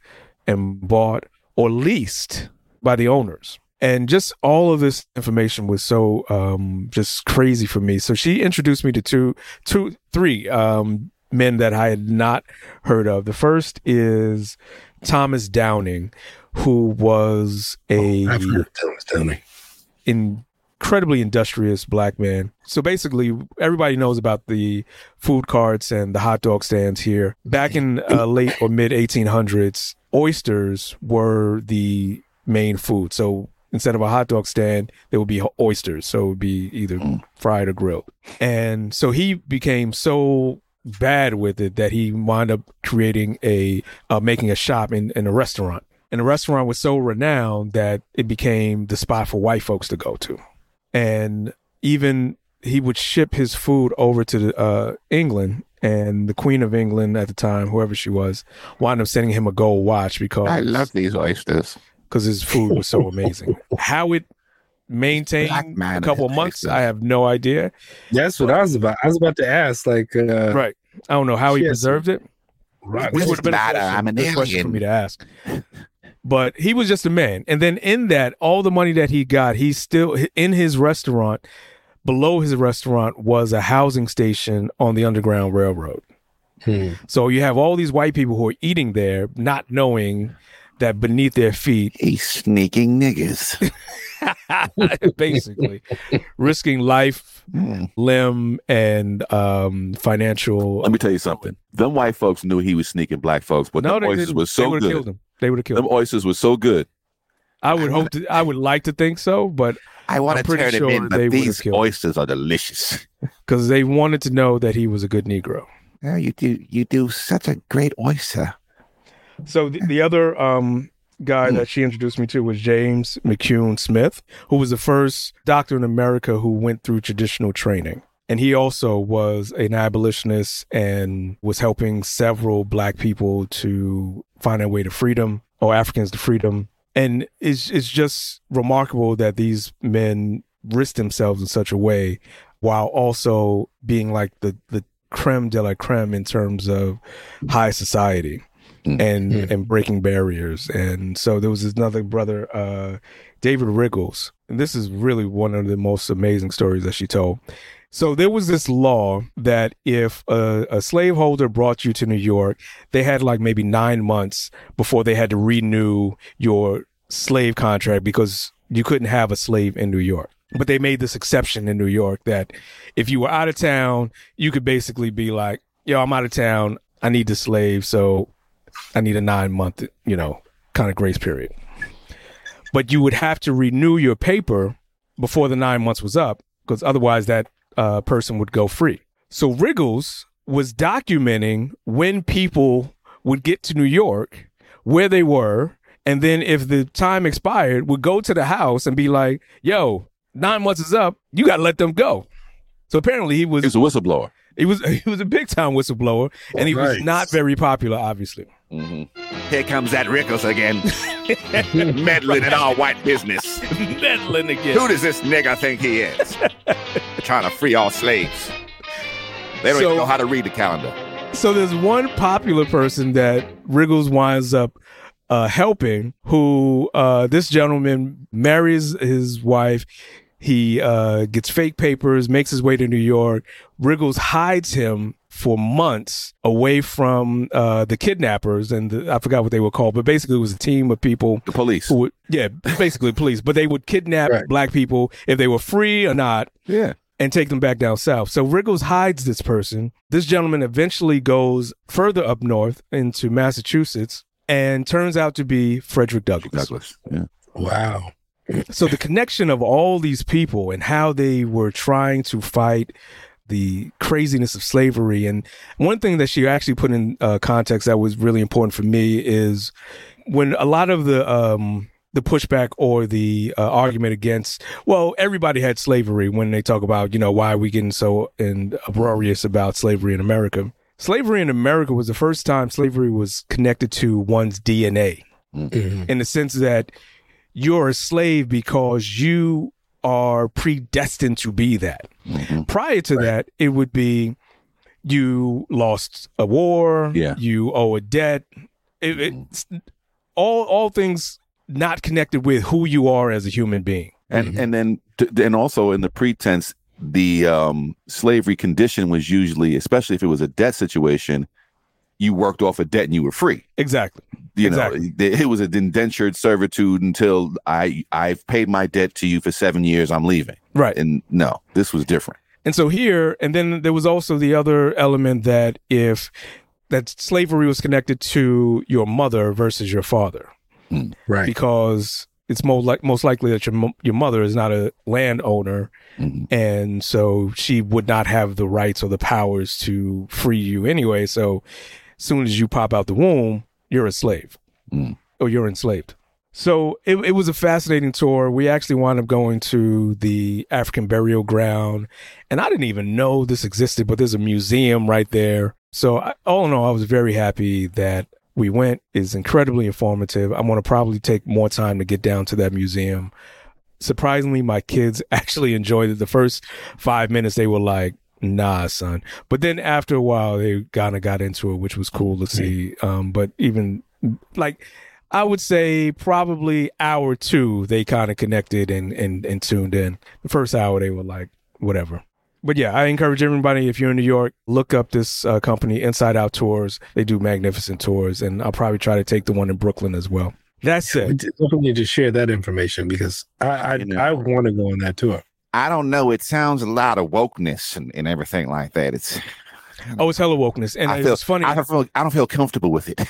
and bought or leased by the owners. And just all of this information was so um, just crazy for me. So she introduced me to two, two, three um, men that I had not heard of. The first is Thomas Downing, who was a of Thomas Downing. incredibly industrious black man. So basically, everybody knows about the food carts and the hot dog stands here. Back in uh, late or mid 1800s, oysters were the main food. So instead of a hot dog stand, there would be oysters. So it would be either fried or grilled. And so he became so bad with it that he wound up creating a uh, making a shop in, in a restaurant. And the restaurant was so renowned that it became the spot for white folks to go to. And even he would ship his food over to the, uh, England, and the Queen of England at the time, whoever she was, wound up sending him a gold watch because I love these oysters. because his food was so amazing. How it Black maintained man a couple of months, excellent. I have no idea. That's what I was about. I was about to ask. Like, uh, Right. I don't know how he Yes. preserved it. right. Which would have been a matter. question- I'm an good question for me to ask. But he was just a man. And then in that, all the money that he got, he still in his restaurant, below his restaurant was a housing station on the Underground Railroad. Hmm. So you have all these white people who are eating there, not knowing that beneath their feet, He's sneaking niggas. basically, risking life, Hmm. limb, and um, financial. Let me tell you something. Them white folks knew he was sneaking black folks, but no, them they oysters didn't. were they so would have killed good. him. They would have killed Them him. oysters were so good. I would hope to. I would like to think so, but I want I'm to pretty turn sure them in, they but would've these oysters are delicious. because they wanted to know that he was a good Negro. Oh, you do you do such a great oyster. So the, the other um, guy that she introduced me to was James McCune Smith, who was the first doctor in America who went through traditional training. And he also was an abolitionist and was helping several black people to find their way to freedom or Africans to freedom. And it's, it's just remarkable that these men risked themselves in such a way while also being like the, the creme de la creme in terms of high society and Mm. and breaking barriers. And so there was another brother, uh, David Riggles. And this is really one of the most amazing stories that she told. So there was this law that if a, a slaveholder brought you to New York, they had like maybe nine months before they had to renew your slave contract because you couldn't have a slave in New York. But they made this exception in New York that if you were out of town, you could basically be like, yo, I'm out of town. I need the slave. So I need a nine month, you know, kind of grace period. But you would have to renew your paper before the nine months was up because otherwise that uh, person would go free. So Wriggles was documenting when people would get to New York, where they were, and then if the time expired, would go to the house and be like, yo, nine months is up. You got to let them go. So apparently he was He's a whistleblower. he was he was a big time whistleblower, and he was not very popular, obviously. Here comes that Rickles again, meddling in our white business. Meddling again. Who does this nigga think he is? Trying to free all slaves. They don't So- even know how to read the calendar. So there's one popular person that Wriggles winds up uh, helping, who uh, this gentleman marries his wife. He uh, gets fake papers, makes his way to New York. Wriggles hides him for months away from uh, the kidnappers, and the, I forgot what they were called, but basically it was a team of people The police. who would, yeah, basically police, but they would kidnap Right. black people if they were free or not Yeah. and take them back down south. So Wriggles hides this person. This gentleman eventually goes further up north into Massachusetts and turns out to be Frederick Douglass. Douglas. Yeah. Wow. So the connection of all these people and how they were trying to fight the craziness of slavery. And one thing that she actually put in uh, context that was really important for me is when a lot of the um, the pushback or the uh, argument against, well, everybody had slavery when they talk about, you know, why are we getting so and uproarious about slavery in America? Slavery in America was the first time slavery was connected to one's DNA Mhm. in the sense that you're a slave because you are predestined to be that. Mhm. Prior to that, it would be you lost a war, Yeah. you owe a debt. It, it's all all things not connected with who you are as a human being. And and then and also in the pretense, the um, slavery condition was usually, especially if it was a debt situation, you worked off a debt and you were free. Exactly. You Exactly. know, it it was an indentured servitude until I I've paid my debt to you for seven years. I'm leaving. Right. And no, this was different. And so here, and then there was also the other element that if that slavery was connected to your mother versus your father. Right. because it's most like most likely that your your mother is not a landowner, Mhm. and so she would not have the rights or the powers to free you anyway. So, as soon as you pop out the womb, you're a slave, Mm. or you're enslaved. So it, it was a fascinating tour. We actually wound up going to the African burial ground, and I didn't even know this existed, but there's a museum right there. So I, all in all, I was very happy that we went. It's incredibly informative. I'm going to probably take more time to get down to that museum. Surprisingly, my kids actually enjoyed it. The first five minutes, they were like, nah, son. But then after a while, they kind of got into it, which was cool to see. Um, but even like, I would say probably hour two, they kind of connected and, and, and tuned in. The first hour, they were like, whatever. But yeah, I encourage everybody, if you're in New York, look up this uh, company, Inside Out Tours. They do magnificent tours, and I'll probably try to take the one in Brooklyn as well. That's We it. definitely need to share that information because I I, You know. I want to go on that tour. I don't know. It sounds a lot of wokeness and, and everything like that. It's Oh, it's hella wokeness. And I feel it's funny. I don't feel I don't feel comfortable with it.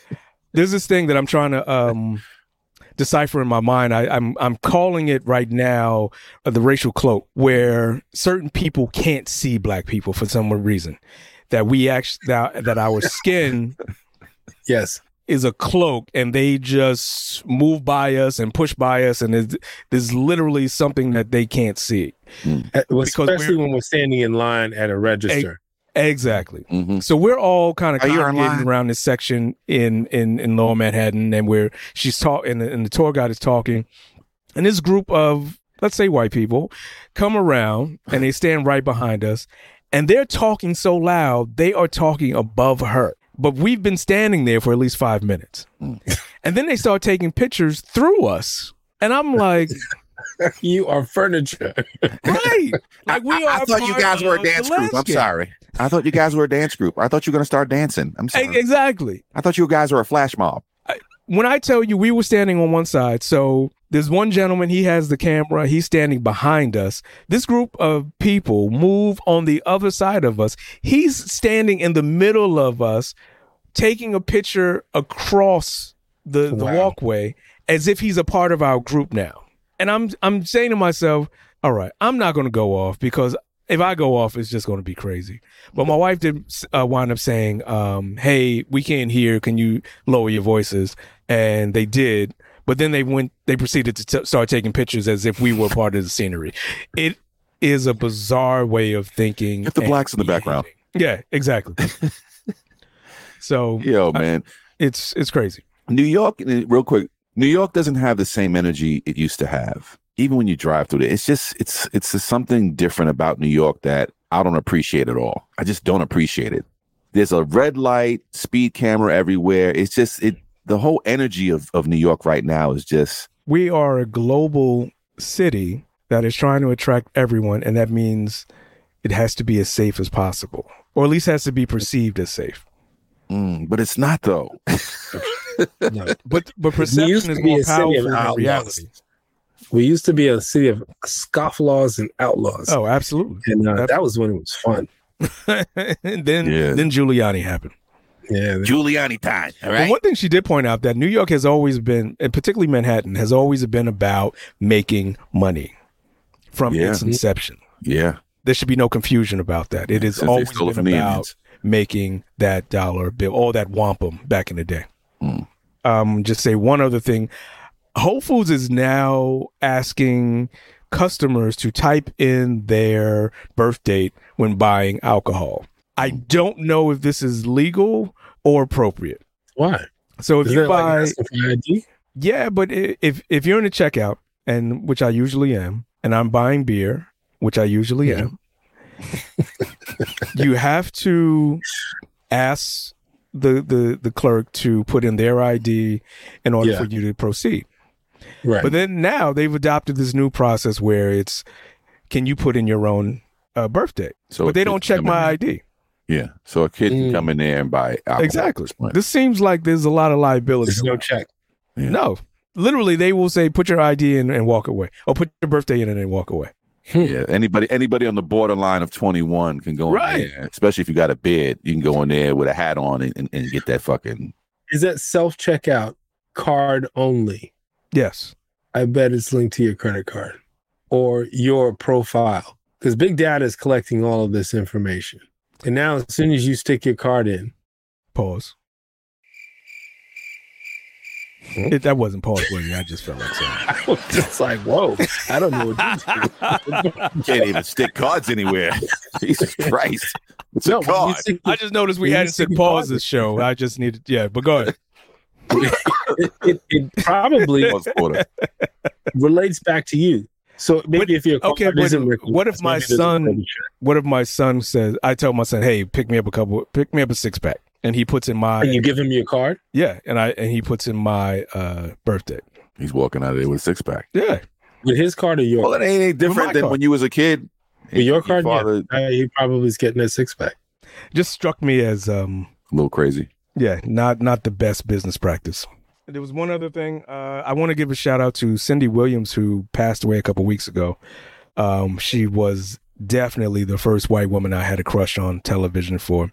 there's this thing that I'm trying to um, decipher in my mind. I, I'm I'm calling it right now uh, the racial cloak, where certain people can't see black people for some reason. That we actually that, that our skin Yes. Is a cloak, and they just move by us and push by us, and there's, there's literally something that they can't see. Uh, Especially we're- when we're standing in line at a register. Exactly. Mhm. So we're all kind of Are you congregating around this section in in in Lower Manhattan, and where she's talking, and, and the tour guide is talking, and this group of let's say white people come around and they stand right behind us, and they're talking so loud they are talking above her. But we've been standing there for at least five minutes, Mm. and then they start taking pictures through us, and I'm like, You are furniture. right, like we are. I thought you guys were a dance group. I'm sorry. I thought you guys were a dance group. I thought you were gonna start dancing. I'm sorry. Exactly. I thought you guys were a flash mob. When I tell you we were standing on one side, so there's one gentleman, he has the camera, he's standing behind us. This group of people move on the other side of us. He's standing in the middle of us, taking a picture across the, the Wow. walkway as if he's a part of our group now. And I'm I'm saying to myself, all right, I'm not going to go off because if I go off, it's just going to be crazy. But my wife did uh, wind up saying, um, "Hey, we can't hear. Can you lower your voices?" And they did. But then they went. They proceeded to t- start taking pictures as if we were part of the scenery. It is a bizarre way of thinking. Get the blacks in the background. Yeah, exactly. so Yo, man. it's it's crazy. New York, uh, real quick. New York doesn't have the same energy it used to have. Even when you drive through it, it's just it's it's something different about New York that I don't appreciate at all. I just don't appreciate it. There's a red light, speed camera everywhere. It's just it. The whole energy of of New York right now is just we are a global city that is trying to attract everyone, and that means it has to be as safe as possible, or at least has to be perceived as safe. mm, but it's not though. No. But but perception is more a city of powerful than reality. We used to be a city of scofflaws and outlaws. Oh, absolutely. and uh, that was when it was fun. and then Yeah. then Giuliani happened. Yeah. Giuliani time. All But one thing she did point out that New York has always been, and particularly Manhattan, has always been about making money from Yeah. its inception. Yeah. There should be no confusion about that. It has Since always been about Indians. making that dollar bill all that wampum back in the day. Mm. Um, just say one other thing. Whole Foods is now asking customers to type in their birth date when buying alcohol. I don't know if this is legal or appropriate. Why? So if Is you that like buy, ID? yeah, but if if you're in the checkout, and which I usually am, and I'm buying beer, which I usually am, you have to ask the the the clerk to put in their ID in order Yeah. for you to proceed. Right. But then now they've adopted this new process where it's can you put in your own uh, birthday? So but they don't check my there. ID. Yeah. So a kid can Mm. come in there and buy alcohol. Exactly. this seems like there's a lot of liability. There's no check. Yeah. No, literally, they will say, "Put your ID in and walk away," or "Put your birthday in and then walk away." Yeah, anybody anybody on the borderline of 21 can go in Right. there, especially if you got a bed. You can go in there with a hat on and, and, and get that fucking. Is that self checkout card only? Yes, I bet it's linked to your credit card or your profile because Big Data is collecting all of this information. And now, as soon as you stick your card in, pause. Hmm? It, that wasn't pause worthy. I just felt like saying. it. I was just like, whoa, I don't know what you do. Can't even stick cards anywhere. Jesus Christ! It's No, a card. stick I just noticed we hadn't see said the pause pause. this show. I just needed, yeah. But go ahead. it, it, it probably relates back to you. So maybe But- if your okay, but isn't what if my maybe there's a son- What if my son says? I tell my son, "Hey, pick me up a couple. Pick me up a six pack." and he puts in my And you give him your card. yeah, and I and he puts in my uh birthday. He's walking out of there with a six pack. Yeah, With his card or your Well, it ain't any different than card. when you was a kid. With your card, yeah. father- Uh, he probably is getting a six pack. just struck me as um A little crazy. yeah, not not the best business practice. There was one other thing. Uh, I want to give a shout out to Cindy Williams, who passed away a couple weeks ago. Um, she was definitely the first white woman I had a crush on television for,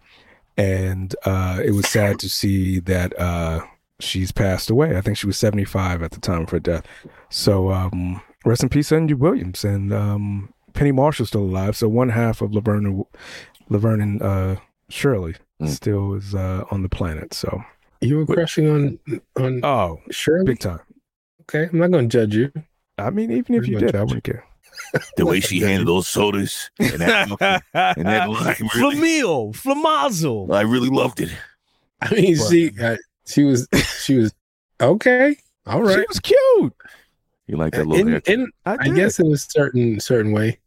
and uh, it was sad to see that uh, she's passed away. I think she was seventy five at the time of her death. So um, rest in peace, Cindy Williams, and um, Penny Marshall's still alive. So one half of Laverne and Laverne and uh, Shirley Mm. still is uh, on the planet. So You were crushing on on oh, Shirley. big time. Okay, I'm not going to judge you. I mean, even if Pretty you did, I wouldn't care. The way she handled those sodas and that, and that line, really, Flamil, Flamazel. I really loved it. I mean, But- see, uh, she was she was okay. all right. She was cute. You like that little In, in, I, I guess in a certain certain way.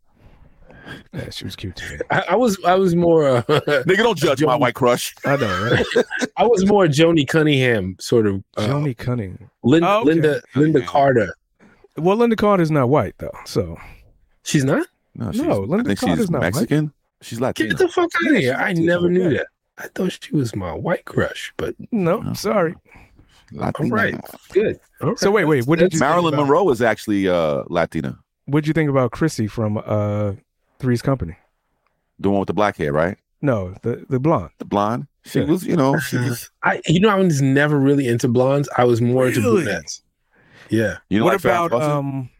Yeah, she was cute too. I, I was I was more uh, Nigga, don't judge my white crush. I know, right? I was more Joanie Cunningham sort of uh, Joanie Cunningham. Lynda Oh, okay. Lynda Lynda Carter. Well, Lynda Carter's not white though, so She's not. No, No, Lynda think Carter's she's not white. Mexican. She's Latina. Get the fuck out of here! I never knew that. I thought she was my white crush, but no, No. sorry. Latina. right, good. All right. So wait, wait, what did you Marilyn think about, Monroe is actually uh, Latina. What'd you think about Chrissy from uh Three's Company? The one with the black hair, right? No, the the blonde. The blonde. She Yeah. was, you know, she's, I you know I was never really into blondes. I was more into Really? brunettes. Yeah, you know, what like about um?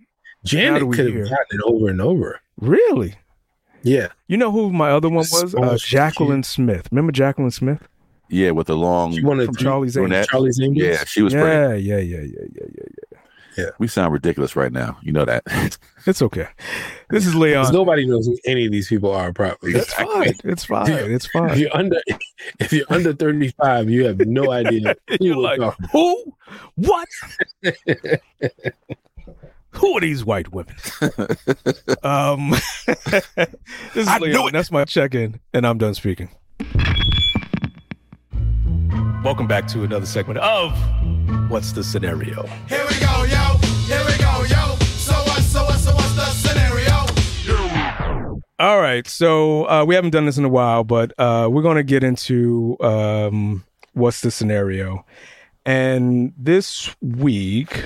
Janet could have gotten it over and over. Really? Yeah, You know who my other one was? Oh, Uh, she's Jaclyn Smith. Remember Jaclyn Smith yeah, with the long. she wanted from Charlie's Angels? Charlie's Angels. Yeah, she was pretty. Yeah, yeah, yeah, yeah, yeah, yeah. We sound ridiculous right now. You know that. It's okay. This is Leon. nobody knows who any of these people are properly. It's fine. It's fine. It's fine. If you're under, if you're under 35, you have no idea. who You're we're like, who? What? who are these white women? um, this is I knew Leon. it. That's my check-in, and I'm done speaking. Welcome back to another segment of What's the Scenario? Here we go, All right, so uh, we haven't done this in a while, but uh, we're going to get into um, what's the scenario. And this week,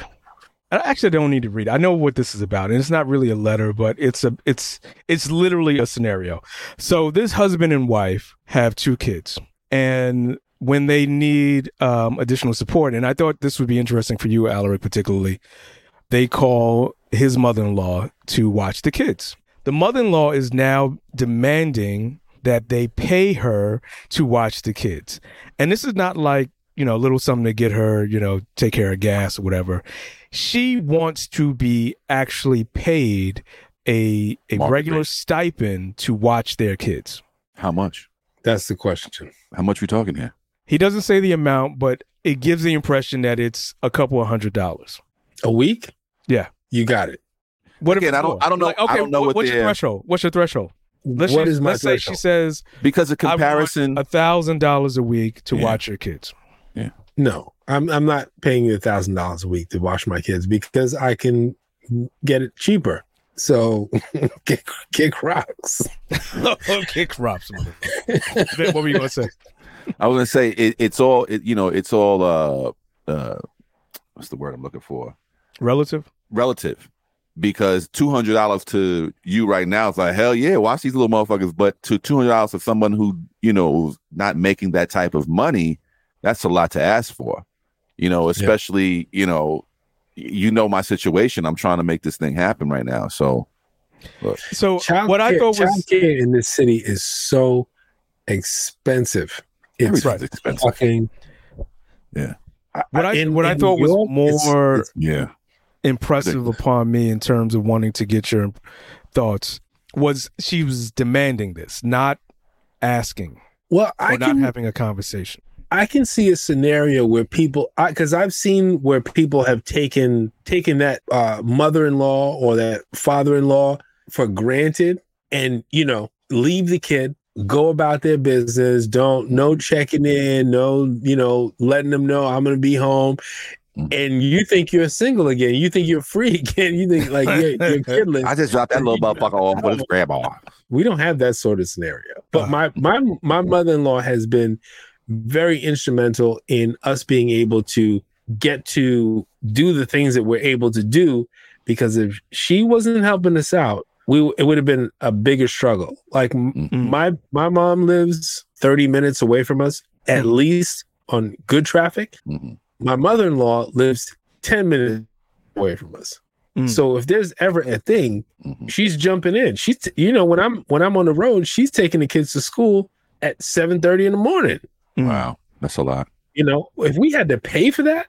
I actually don't need to read. it. I know what this is about, and it's not really a letter, but it's a it's it's literally a scenario. So this husband and wife have two kids, and when they need um, additional support, and I thought this would be interesting for you, Alaric, particularly, they call his mother-in-law to watch the kids. The mother-in-law is now demanding that they pay her to watch the kids. And this is not like, you know, a little something to get her, you know, take care of gas or whatever. She wants to be actually paid a a Market regular rate. stipend to watch their kids. How much? That's the question. How much we talking here? He doesn't say the amount, but it gives the impression that it's a couple of hundred dollars. A week? Yeah. You got it. What Again, if I don't- I don't know- Like, I don't know what- what what's your threshold? What's your threshold? Let's, What just- is my let's say she says Because of comparison. a thousand dollars a week to Yeah. watch your kids. Yeah. No, I'm I'm not paying you a thousand dollars a week to watch my kids because I can get it cheaper. So kick, rocks. kick rocks. what were you gonna say? I was gonna say it, it's all. It, you know, it's all. Uh, uh, what's the word I'm looking for? Relative? Relative. Because two hundred dollars to you right now is like hell yeah, watch these little motherfuckers. But to two hundred dollars to someone who you know who's not making that type of money, that's a lot to ask for. You know, especially you know, you know my situation. I'm trying to make this thing happen right now. So So Child what I care, thought was care in this city is so expensive. It's everything's expensive. fucking. Yeah. what I in- what I thought New was York, it's- more it's- Yeah. Impressive upon me in terms of wanting to get your thoughts was she was demanding this, not asking well, or I not can having a conversation. I can see a scenario where people, because I've seen where people have taken taken that uh, mother-in-law or that father-in-law for granted, and you know, leave the kid, go about their business. Don't no checking in, no, you know, letting them know I'm gonna be home. Mhm. And you think you're single again. You think you're free again. You think like you're, you're kidless. I just dropped that little motherfucker off with his grandma. we don't have that sort of scenario. But Uh. my my my mother-in-law has been very instrumental in us being able to get to do the things that we're able to do because if she wasn't helping us out, we it would have been a bigger struggle. Like m- Mm. my my mom lives 30 minutes away from us at least on good traffic. Mhm. My mother-in-law lives 10 minutes away from us. Mm. So if there's ever a thing Mhm. she's jumping in. She's t- you know when I'm when I'm on the road, she's taking the kids to school at seven thirty in the morning. Mm. Wow, that's a lot. You know, if we had to pay for that,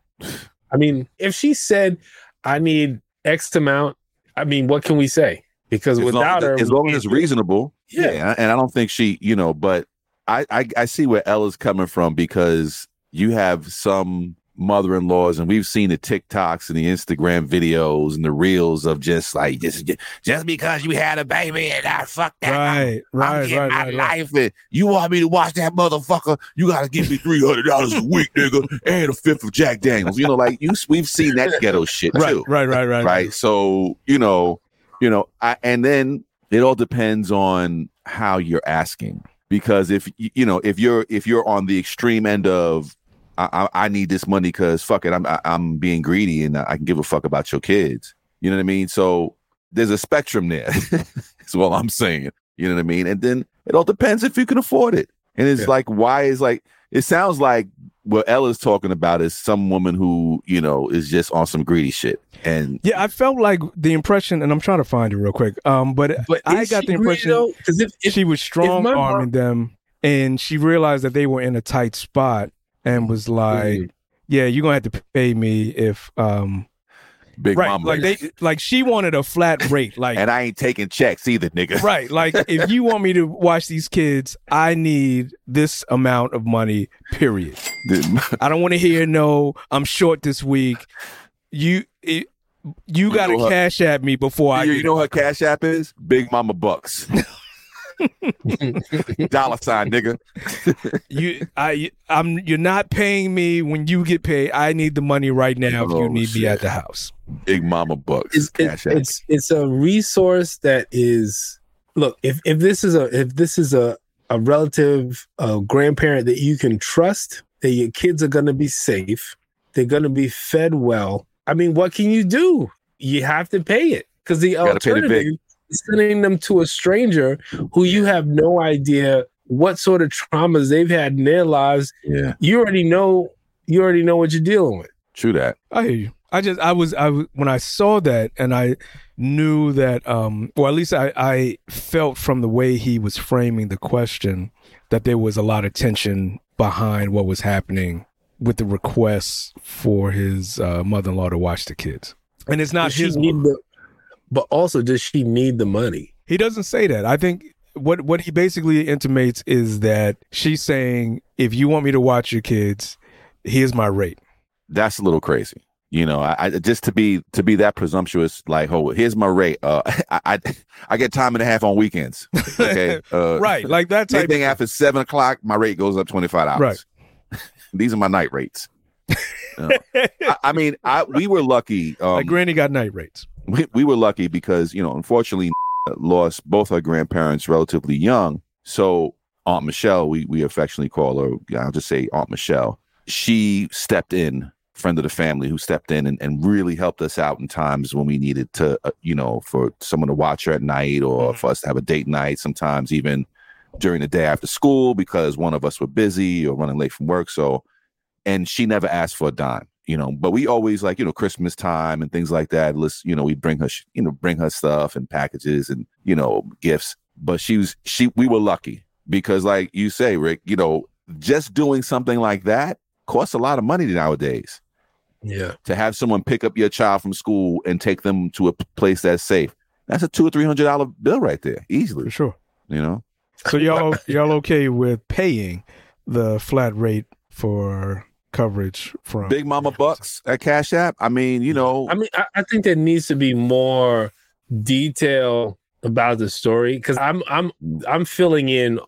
I mean, if she said I need X amount, I mean, what can we say? Because As without as, her, as long as it's reasonable, Yeah. yeah. And I don't think she, you know, but I, I, I see where Ella's coming from because you have some mother-in-laws, and we've seen the TikToks and the Instagram videos and the reels of just like just just because you had a baby and I fuck that. Right, I'm right, getting right, my right. life, and you want me to watch that motherfucker? You gotta give me three hundred dollars a week, nigga, and a fifth of Jack Daniels. You know, like you, we've seen that ghetto shit Right, too right, right, right, right? So you know, you know, I, and then it all depends on how you're asking because if you know if you're if you're on the extreme end of I, I, I need this money because fuck it, I'm I, I'm being greedy and I can give a fuck about your kids. You know what I mean? So there's a spectrum there. That's all I'm saying. You know what I mean? And then it all depends if you can afford it. And it's Yeah. like, why is like it sounds like what Ella's talking about is some woman who, you know, is just on some greedy shit. And Yeah, I felt like the impression, and I'm trying to find it real quick. Um, but, But I got the impression because if, if she was strong my mom- arming them, and she realized that they were in a tight spot, and was like. "Yeah, you're gonna have to pay me if um." Big right, Mama. like they like she wanted a flat rate, like and I ain't taking checks either, nigga. right, like if you want me to watch these kids, I need this amount of money. Period. I don't want to hear no. I'm short this week. You it, you You got to her- cash at me before I. you, know her cash app is Big Mama Bucks. Dollar sign, nigga. you I I'm you're not paying me when you get paid. I need the money right now if Oh, you need me at the house. Big Mama Bucks. it's, cash it's, it's it's a resource that is look if if this is a if this is a a relative a grandparent that you can trust that your kids are going to be safe they're going to be fed well i mean what can you do you have to pay it because the gotta pay the alternative is sending them to a stranger who you have no idea what sort of traumas they've had in their lives yeah, you already know you already know what you're dealing with true that. I hear you. I just I was I was when I saw that and I knew that um or at least I I felt from the way he was framing the question that there was a lot of tension behind what was happening with the requests for his uh, mother-in-law to watch the kids. And it's not Does she his need the, but also does she need the money He doesn't say that. I think what what he basically intimates is that she's saying, if you want me to watch your kids, here's my rate. That's a little crazy. You know, I, I just to be to be that presumptuous, like, oh, here's my rate. Uh, I, I I get time and a half on weekends. Okay, uh, right, like that type. Anything after seven o'clock, my rate goes up twenty five dollars. Right. These are my night rates. Uh, I, I mean, I we were lucky. Um, like Granny got night rates. We, we were lucky because you know unfortunately lost both our grandparents relatively young. So aunt michelle we, we affectionately call her i'll just say aunt michelle. She stepped in friend of the family who stepped in and, and really helped us out in times when we needed to uh, you know for someone to watch her at night or for us to have a date night sometimes even during the day after school because one of us were busy or running late from work. So and she never asked for a dime you know but we always like you know christmas time and things like that let's you know we bring her you know bring her stuff and packages and you know gifts. But she was she we were lucky because like you say rick you know just doing something like that costs a lot of money nowadays. Yeah. To have someone pick up your child from school and take them to a place that's safe. That's a two or three hundred dollar bill right there easily For sure. you know? So y'all y'all okay with paying the flat rate for coverage from big mama bucks at cash app i mean you know I mean, I, I think there needs to be more detail about the story because I'm I'm I'm filling in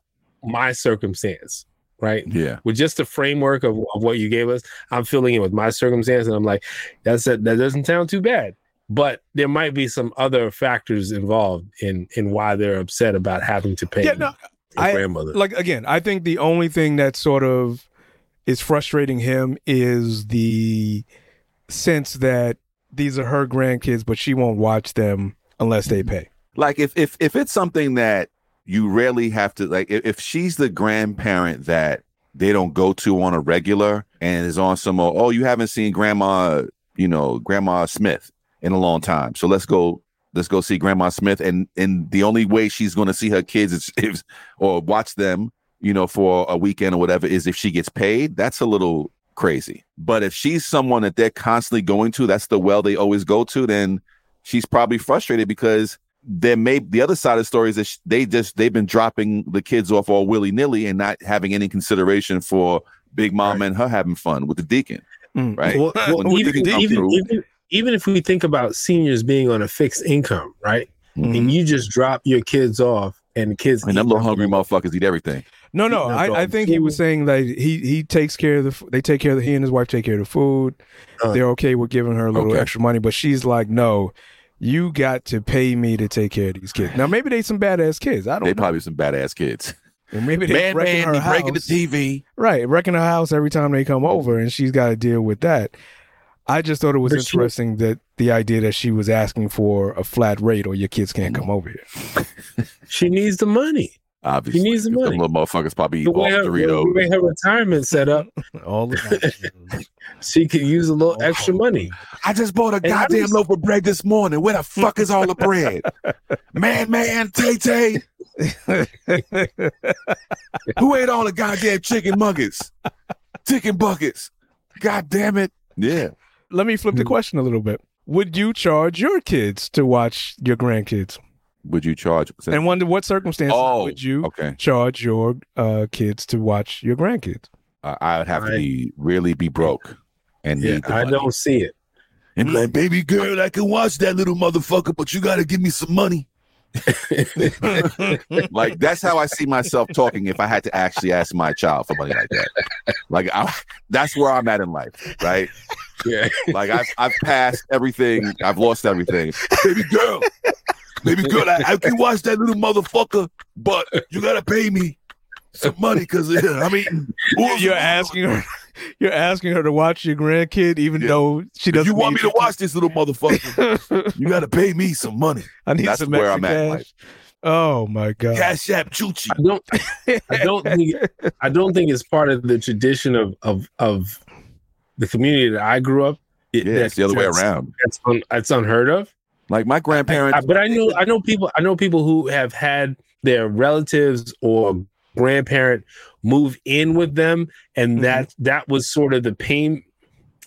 my circumstance, right? Yeah. With just the framework of, of what you gave us, I'm filling in with my circumstance, and I'm like, that's that doesn't sound too bad. But there might be some other factors involved in in why they're upset about having to pay Yeah, no, their I- grandmother. like again, I think the only thing that sort of is frustrating him is the sense that these are her grandkids, but she won't watch them unless they pay. Like if if if it's something that you rarely have to like if, if she's the grandparent that they don't go to on a regular and is on some oh you haven't seen grandma you know grandma Smith in a long time so let's go let's go see grandma Smith and and the only way she's going to see her kids is or watch them you know for a weekend or whatever is if she gets paid that's a little crazy but if she's someone that they're constantly going to that's the well they always go to then she's probably frustrated because there may the other side of the story is that they just they've been dropping the kids off all willy nilly and not having any consideration for Big Mom and her having fun with the deacon, Mm. right? Well, well, When the even, deacon even, through- even, even if we think about seniors being on a fixed income, right? Mm-hmm. And you just drop your kids off, and the kids and them little hungry motherfuckers eat everything. No, no, I, I think he was saying like he he takes care of the they take care of the he and his wife take care of the food. Uh. They're okay with giving her a little Okay. extra money, but she's like, no, you got to pay me to take care of these kids. Now maybe they some badass kids. I don't know. They know. probably some badass kids. And maybe they wrecking her house. Breaking the TV. Right, wrecking her house every time they come over, and she's got to deal with that. I just thought it was But she- interesting that the idea that she was asking for a flat rate or your kids can't come over here. She needs the money. Obviously, He needs the 'cause them money. little motherfuckers probably eat The all way, her, the Doritos. way her retirement set up, All the time. she could use a little extra money. I just bought a And goddamn just- loaf of bread this morning. Where the fuck is all the bread? man, man, Tay Tay. Who ate all the goddamn chicken nuggets? Chicken buckets. God damn it. Yeah. Let me flip the hmm. question a little bit. Would you charge your kids to watch your grandkids? Would you charge? And under what circumstances oh, would you okay. charge your uh, kids to watch your grandkids? Uh, I would have to be really be broke and Yeah, need the I money. don't see it. And be like, baby girl, I can watch that little motherfucker, but you got to give me some money. like that's how I see myself talking if I had to actually ask my child for money like that. Like I, that's where I'm at in life, right? Yeah. Like I've I've passed everything, I've lost everything. Baby girl, baby girl, I, I can watch that little motherfucker, but you gotta pay me some money because I mean, You're asking her. You're asking her to watch your grandkid, even Yeah. though she doesn't. you want me to watch this little motherfucker, you gotta pay me some money. I need That's some where extra I'm at in cash. Oh my god! Cash App Chuchi. I don't. I don't think. I don't think it's part of the tradition of of of the community that I grew up. It, Yeah, it's the other way around. That's un, that's unheard of. Like my grandparents, I- but I know I know people I know people who have had their relatives or grandparent move in with them, and Mhm. that that was sort of the pay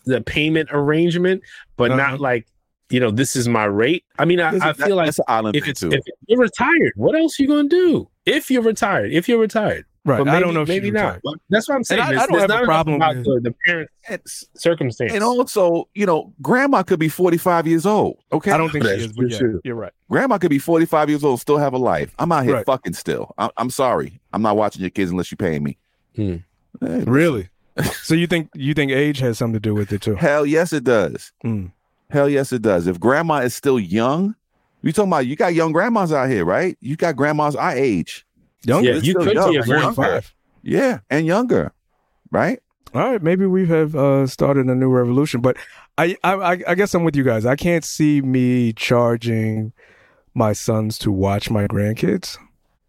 the payment arrangement, but Uh-huh. not like you know this is my rate. I mean, I, I feel like an island if it's if you're retired, what else are you gonna do? If you're retired, if you're retired, right. but I don't know if maybe she's not. retired. That's what I'm saying. I- I don't there's have a problem about with- the, the parent And, circumstance. and also, you know, grandma could be 45 years old. Okay. I don't think she That's is, but yeah, you're right. grandma could be 45 years old, still have a life. I'm out here Right. fucking still. I- I'm sorry. I'm not watching your kids unless you pay me. Hmm. Hey, Really? so you think you think age has something to do with it too? Hell yes, it does. Mm. Hell yes, it does. If grandma is still young, you talking about you got young grandmas out here, right? You got grandmas our age. Younger? yeah, you could young, be a man. grandfather. 45. Yeah, and younger, right? All right, maybe we have uh, started a new revolution, but I, I, I- I guess I'm with you guys. I can't see me charging my sons to watch my grandkids,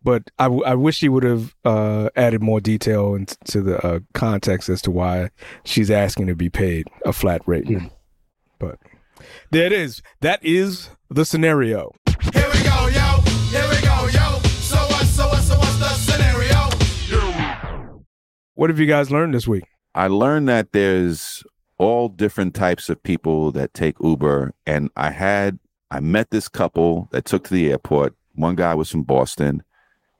but I, I wish she would have uh, added more detail into the uh, context as to why she's asking to be paid a flat rate. Hmm. But there it is. That is the scenario. What have you guys learned this week? I learned that there's all different types of people that take Uber. And I had, I met this couple that took to the airport. One guy was from Boston.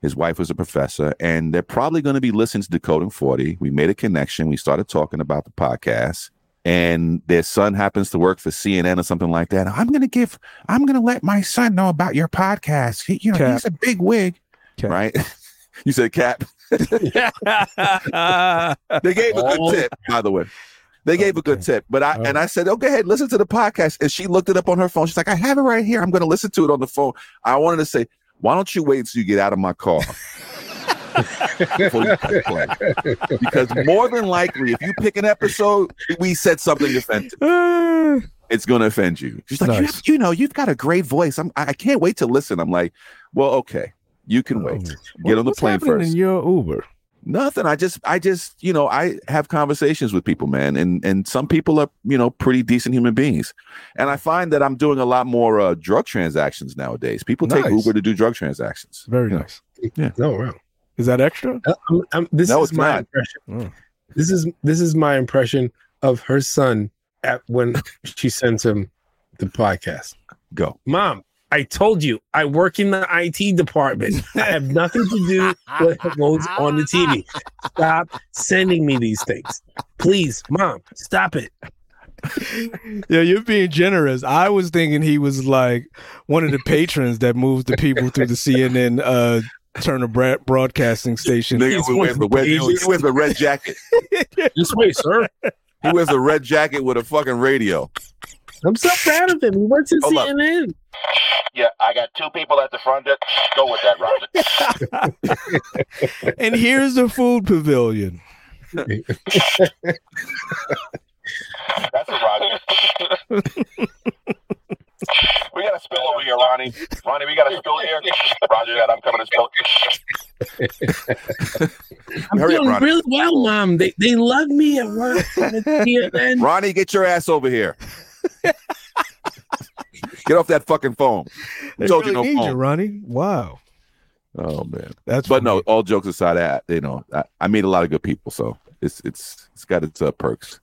His wife was a professor, and they're probably going to be listening to Decoding 40. We made a connection. We started talking about the podcast, and their son happens to work for CNN or something like that. I'm going to give, I'm going to let my son know about your podcast. He, you know, Cap. he's a big wig, Cap. right? you said cap. They gave a Oh. good tip, by the way. They gave a good tip, but I Oh. and I said, oh, "Okay, ahead, listen to the podcast." And she looked it up on her phone. She's like, "I have it right here. I'm going to listen to it on the phone." I wanted to say, "Why don't you wait until you get out of my car?" before you press play? Because more than likely, if you pick an episode, we said something offensive. It's going to offend you. She's like, you, have- you know, you've got a great voice. I'm, I can't wait to listen. I'm like, well, okay, you can wait. Get on the What's plane happening first. in your Uber. Nothing. I just, I just, you know, I have conversations with people, man, and and some people are, you know, pretty decent human beings, and I find that I'm doing a lot more uh, drug transactions nowadays. People take Uber to do drug transactions. Very nice. Yeah. nice. No, wow. Is that extra? Uh, I'm- I'm- this No, is it's my not. impression. Mm. This is this is my impression of her son at when she sends him the podcast. Go. Mom, I told you I work in the IT department. I have nothing to do with what goes on the TV. Stop sending me these things. Please, mom, stop it. Yeah, you're being generous. I was thinking he was like one of the patrons that moves the people through the CNN uh, Turner Bra- Broadcasting Station. Nigga who wears the red, he wears the red jacket. This way, sir. He wears a red jacket with a fucking radio. I'm so proud of him. He works at Hold up. CNN. Yeah, I got two people at the front desk. Go with that, Roger. and here's the food pavilion. That's a Roger. we got a spill over here, Ronnie. Ronnie, we got a spill here. Roger that. I'm coming to spill. I'm Hurry up, doing Ronnie. really well, mom. They they love me at work. at CNN. Ronnie, get your ass over here. Get off that fucking phone. I They told you really no need you, phone. Ronnie. Wow, Oh man. that's But no, all jokes aside, I, you know, I, I meet a lot of good people, so it's it's it's got its uh, perks.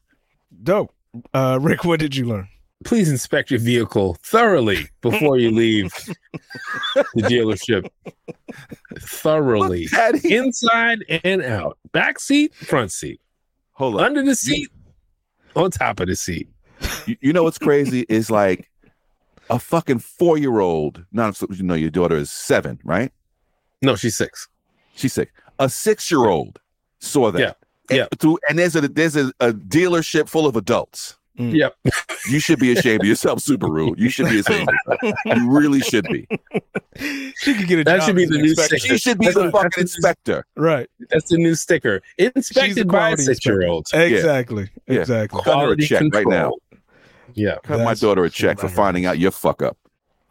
dope. Uh, Rick, what did you learn? Please inspect your vehicle thoroughly before you leave the dealership. Thoroughly. Daddy, Inside and out. Back seat, front seat. hold on. Under the seat, on top of the seat. You, you know what's crazy is like a fucking four year old. Not you know your daughter is seven, right? No, she's six. She's six. A six year old saw that. Yeah. And, Yeah. through, and there's a there's a, a dealership full of adults. Mm. Yep. You should be ashamed of yourself, Super Rude. You should be ashamed. You really should be. She could get a That job should be the new inspector. sticker. She should be That's the a- fucking that's a- inspector. Right. That's the new sticker. Inspected by a six year old. Exactly. Yeah. Exactly. Cut her a check right now. Yeah. Cut my daughter a check for finding out your fuck up.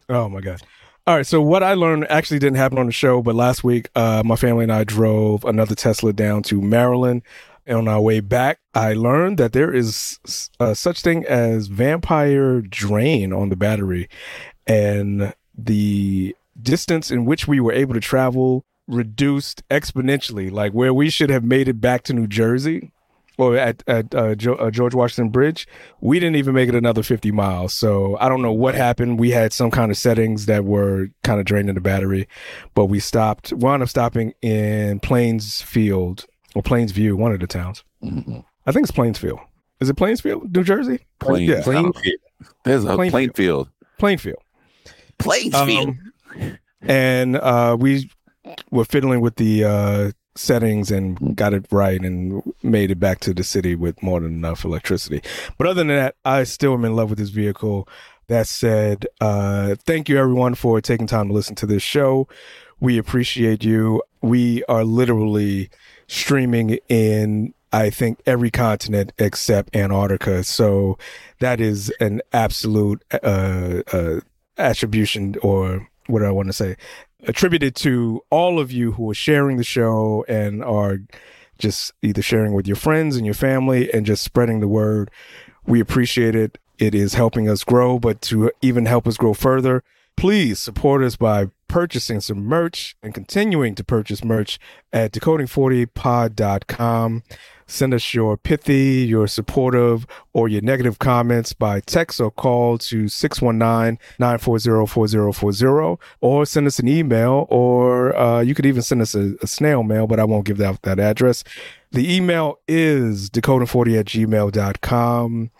Oh my god. All right, so what I learned actually didn't happen on the show, but last week, uh, my family and I drove another Tesla down to Maryland. And on our way back, I learned that there is uh, such thing as vampire drain on the battery, and the distance in which we were able to travel reduced exponentially. Like where we should have made it back to New Jersey, or at at uh, jo- uh, George Washington Bridge, we didn't even make it another 50 miles. So I don't know what happened. We had some kind of settings that were kind of draining the battery, but we stopped. Wound up stopping in Plainsfield or Plainsview, one of the towns. I think it's Plainsfield. Is it Plainsfield, New Jersey? Plain, Yeah. Plain There's a Plainfield. plain field. Plainfield. Plainfield. Um, and uh, we were fiddling with the uh, settings and got it right and made it back to the city with more than enough electricity. But other than that, I still am in love with this vehicle. That said, uh, thank you everyone for taking time to listen to this show. We appreciate you. We are literally streaming in, I think, every continent except Antarctica. So that is an absolute uh, uh, attribution or what do I want to say? Attributed to all of you who are sharing the show and are just either sharing with your friends and your family and just spreading the word. We appreciate it. It is helping us grow, but to even help us grow further, please support us by purchasing some merch and continuing to purchase merch at decoding40pod.com. Send us your pithy, your supportive, or your negative comments by text or call to 619-940-4040 or send us an email or uh, you could even send us a, a snail mail, but I won't give out that address. The email is decoding40 at gmail.com.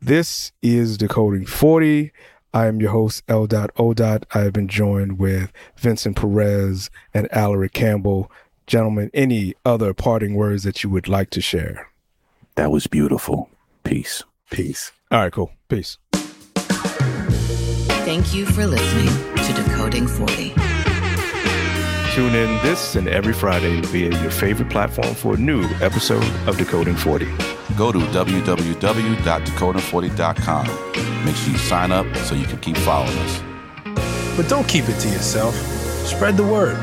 This is Decoding 40. I am your host, L. O. I have been joined with Vincent Perez and Alaric Campbell. Gentlemen, any other parting words that you would like to share? That was beautiful. Peace. Peace. All right, cool. Peace. Thank you for listening to Decoding 40. Tune in this and every Friday via your favorite platform for a new episode of Decoding 40. Go to www.decoding40.com. Make sure you sign up so you can keep following us. But don't keep it to yourself. Spread the word.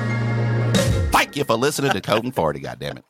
Thank you for listening to Coding 40, goddammit.